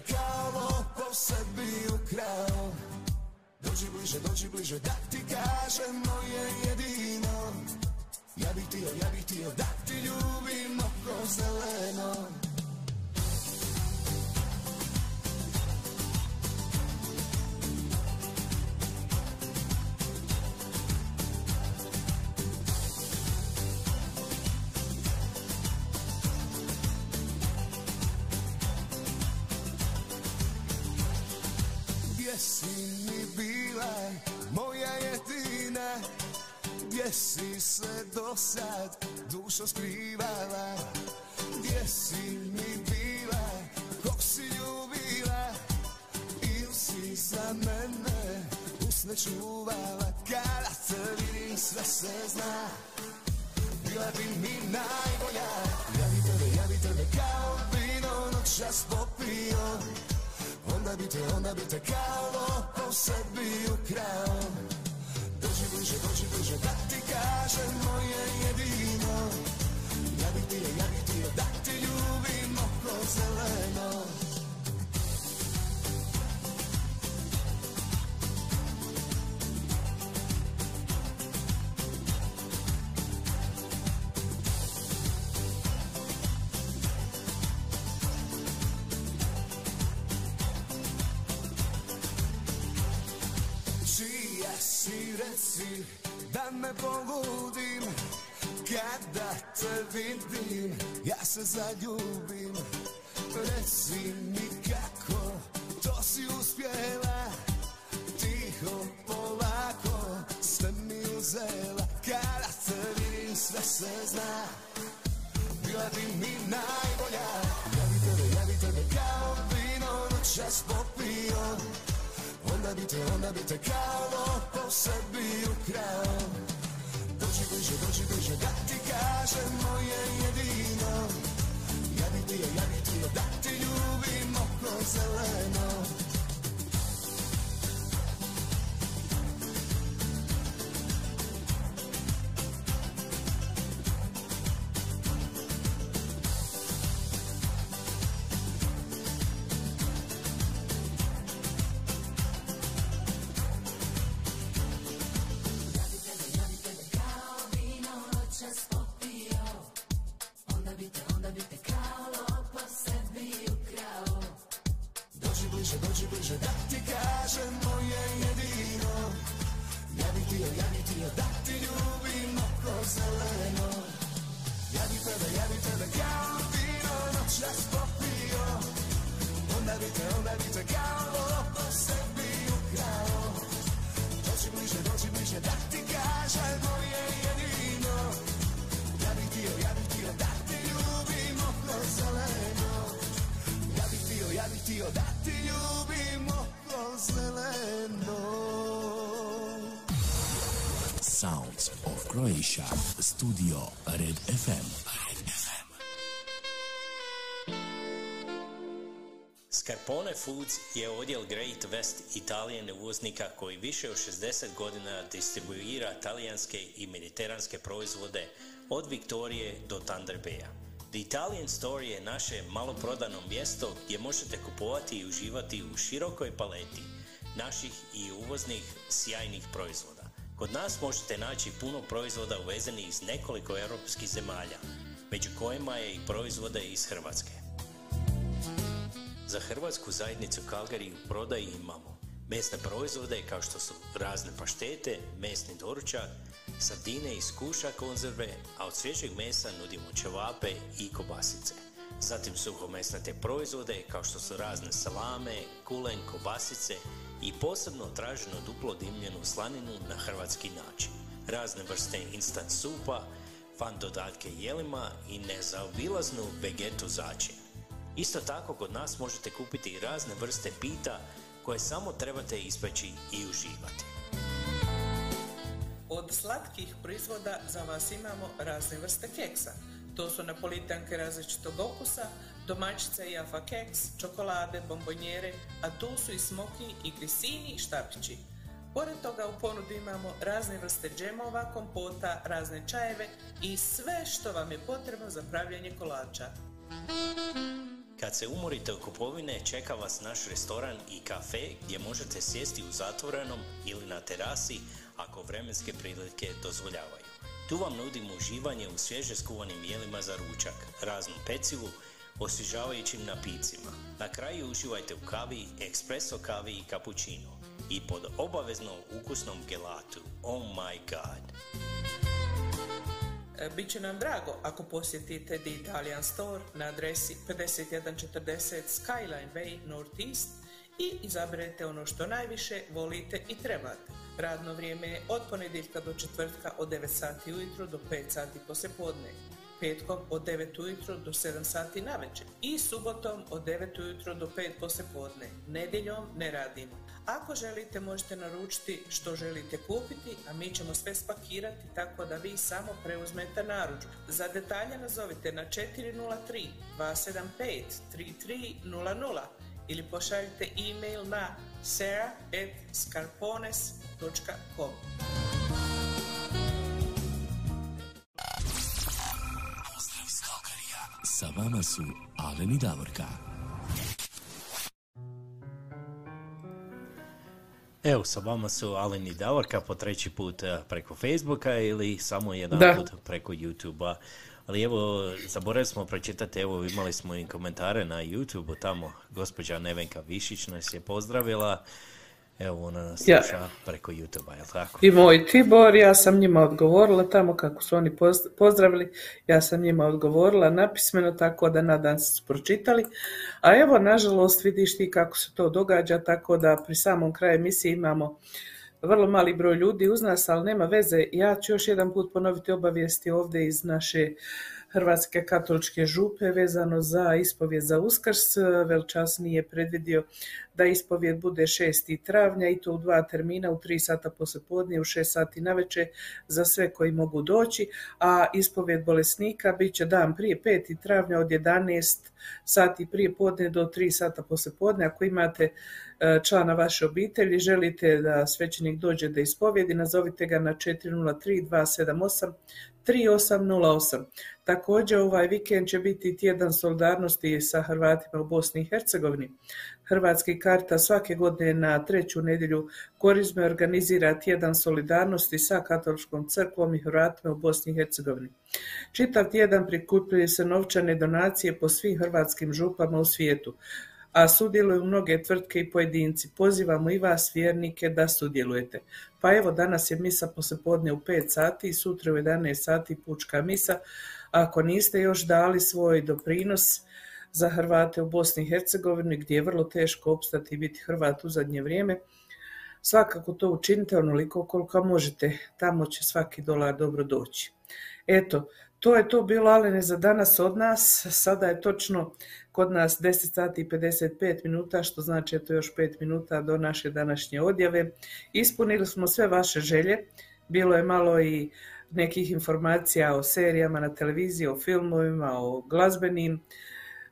Kao po sebi ukrao. Dođi bliže, dođi bliže da ti kažem moje jedino. Ja bih htio, ja bih htio da ti ljubim oko zeleno Gdje si mi bila, moja jedina Gdje si se do sad dušo skrivala. Gdje si mi bila, kog si ljubila Ili si za mene usne čuvala. Kada te vidim sve se zna. Bila bi mi najbolja. Ja bi tebe, ja bi tebe kao vino noćas popio Onda bi te, onda bi te kao po sebi ukrao Dođi bliže, dođi bliže da ti kažem moje jedino. Ja bih ti, ja bih ti da ti ljubim oko zeleno Si reci da me pobudim. Kada te vidim ja se zaljubim. Reci mi kako to si uspjela. Tiho polako sve mi uzela. Kada te vidim sve se zna. Bila bi mi najbolja. Ja bi tebe, ja bi tebe kao vino noćas popio. Onda bi te, onda bi te kao sebi ukrao Dođi bliže, dođi bliže da ti kažem moje jedino. Ja bih htio, ja bih htio da ti ljubim oko zeleno Croatia. Studio. Red FM. Scarpone Foods je odjel Great West Italijan uvoznika koji više od 60 godina distribuira talijanske i mediteranske proizvode od Viktorije do Thunder Baya. The Italian Store je naše maloprodano mjesto gdje možete kupovati i uživati u širokoj paleti naših i uvoznih sjajnih proizvoda. Kod nas možete naći puno proizvoda uvezenih iz nekoliko europskih zemalja, među kojima je i proizvode iz Hrvatske. Za hrvatsku zajednicu Calgary u prodaji imamo mesne proizvode kao što su razne paštete, mesni doručak, sardine iz kuša konzerve, a od svježeg mesa nudimo ćevape i kobasice. Zatim suhomesnate proizvode kao što su razne salame, kulen, kobasice i posebno traženo duplo dimljenu slaninu na hrvatski način. Razne vrste instant supa, fan dodatke jelima i nezaobilaznu vegetu začin. Isto tako kod nas možete kupiti razne vrste pita koje samo trebate ispeći i uživati. Od slatkih proizvoda za vas imamo razne vrste keksa. To su napolitanke različitog okusa, domaćice i afa keks, čokolade, bombonjere, a tu su i smoki i grisini i štapići. Pored toga u ponudi imamo razne vrste džemova, kompota, razne čajeve i sve što vam je potrebno za pravljanje kolača. Kad se umorite od kupovine, čeka vas naš restoran i kafe gdje možete sjesti u zatvorenom ili na terasi ako vremenske prilike dozvoljavaju. Tu vam nudimo uživanje u svježe skuvanim jelima za ručak, raznom pecivu, osvježavajućim napicima. Na kraju uživajte u kavi, espresso kavi i cappuccino. I pod obavezno ukusnom gelatu. Oh my god! E, Biće nam drago ako posjetite The Italian Store na adresi 5140 Skyline Way Northeast i izaberete ono što najviše volite i trebate. Radno vrijeme je od ponedjeljka do četvrtka od 9 sati ujutro do 5 sati poslijepodne. Petkom od 9 ujutro do 7 sati navečer i subotom od 9 ujutro do 5 poslijepodne. Nedjeljom ne radimo. Ako želite možete naručiti što želite kupiti, a mi ćemo sve spakirati tako da vi samo preuzmete narudžbu. Za detalje nazovite na 403 275 3300 ili pošaljite e-mail na sarah.scarpones.com Sa vama su Alen i Davorka. Evo, sa vama su Alen i Davorka po treći put eh, preko Facebooka ili samo jedan Da. put preko YouTube-a. Ali evo, zaboravili smo pročitati, evo imali smo i komentare na YouTube-u tamo, gospođa Nevenka Višić nas je pozdravila. Evo, ona nas Ja. sluša preko YouTube-a, jel tako? I moj Tibor, ja sam njima odgovorila tamo kako su oni poz- pozdravili, ja sam njima odgovorila napismeno tako da nadam se su pročitali. A evo, nažalost, vidiš ti kako se to događa, tako da pri samom kraju emisije imamo vrlo mali broj ljudi uz nas, ali nema veze. Ja ću još jedan put ponoviti obavijesti ovdje iz naše Hrvatske katoličke župe vezano za ispovjed za uskrs. Velčas nije predvidio da ispovjed bude 6. travnja i to u dva termina, u 3 sata poslijepodne u 6 sati navečer za sve koji mogu doći, a ispovjed bolesnika bit će dan prije 5. travnja od 11 sati prije podne do 3 sata poslijepodne. Ako imate e, člana vaše obitelji, želite da svećenik dođe da ispovjedi, nazovite ga na 403 278 3808. Također ovaj vikend će biti tjedan solidarnosti sa Hrvatima u Bosni i Hercegovini. Hrvatski karta svake godine na treću nedjelju korizme organizira tjedan solidarnosti sa katoličkom crkvom i Hrvatima u Bosni i Hercegovini. Čitav tjedan prikupljaju se novčane donacije po svim hrvatskim župama u svijetu, a sudjeluju mnoge tvrtke i pojedinci. Pozivamo i vas, vjernike, da sudjelujete. Pa evo, danas je misa poslijepodne u 5 sati i sutra u 11 sati pučka misa. Ako niste još dali svoj doprinos za Hrvate u Bosni i Hercegovini, gdje je vrlo teško opstati i biti Hrvat u zadnje vrijeme, svakako to učinite onoliko koliko možete. Tamo će svaki dolar dobro doći. Eto, to je to bilo Alene za danas od nas. Sada je točno kod nas 10 sati i 55 minuta, što znači eto još 5 minuta do naše današnje odjave. Ispunili smo sve vaše želje. Bilo je malo i nekih informacija o serijama na televiziji, o filmovima, o glazbenim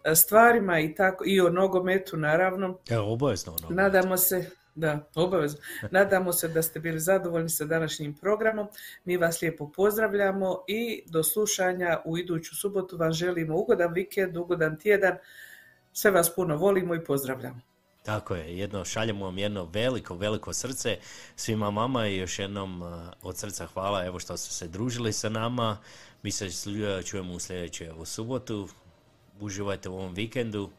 e, stvarima i tako i o nogometu naravno. Evo, obavezno. Nadamo se, da, obavezno. Nadamo se da ste bili zadovoljni sa današnjim programom. Mi vas lijepo pozdravljamo i do slušanja u iduću subotu vam želimo ugodan vikend, ugodan tjedan. Sve vas puno volimo i pozdravljamo. Tako je, jedno, šaljemo vam jedno veliko, veliko srce svima mama i još jednom a, od srca hvala evo što ste se družili sa nama. Mi se čujemo u sljedećoj evo, subotu. Uživajte u ovom vikendu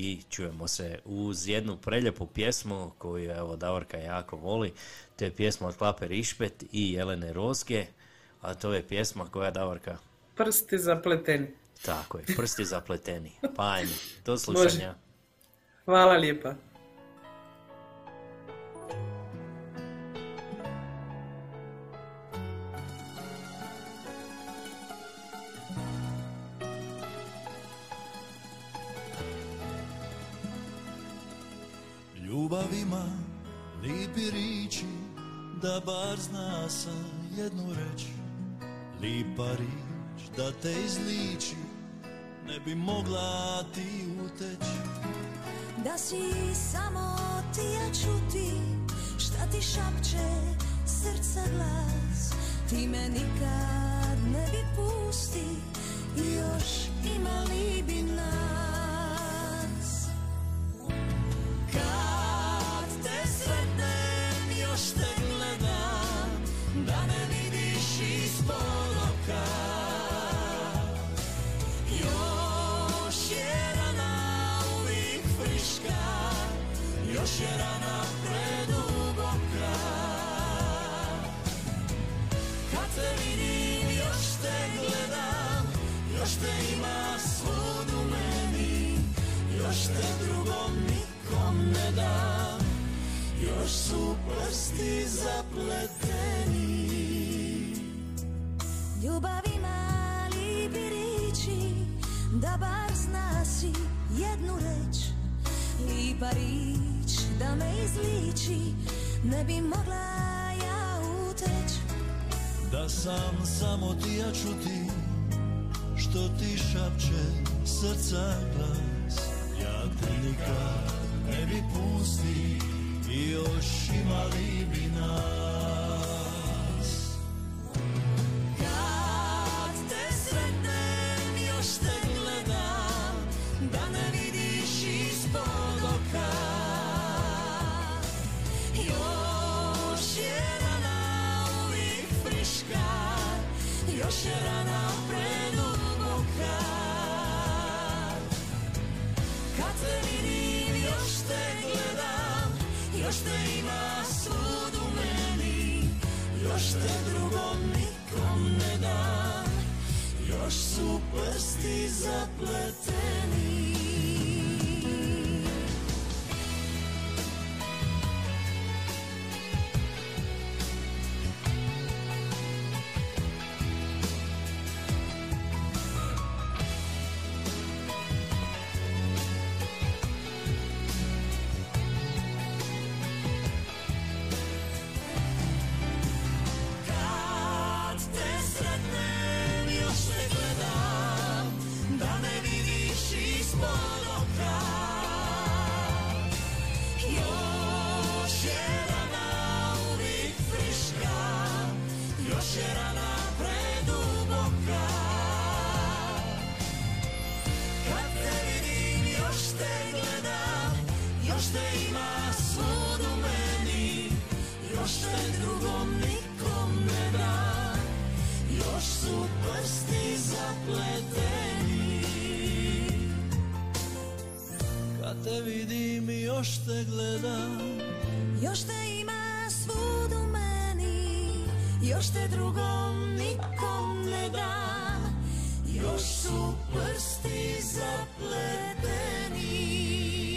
i čujemo se uz jednu preljepu pjesmu koju evo Davorka jako voli. To je pjesma od Klape Rišpet i Jelene Roske, a to je pjesma koja Davorka, Prsti zapleteni. tako je, prsti zapleteni. Pa ajmo, do slušanja. Hvala lijepa. Ljubav ima lipi riči Da bar zna sam jednu reč. Lipa rič da te izliči Ne bi mogla ti uteći. Da si samo ti ja čuti Šta ti šapće srca glas. Ti me nikad ne bi pusti još imali bi nas ne da Još su prsti zapleteni. Ljubav ima lipi riči Da bar zna si jednu reč. I rič da me izliči Ne bi mogla ja uteć Da sam samo ti ja čuti Što ti šapče srca glas. Ja te nikad tebi pusti još ima li bi nas.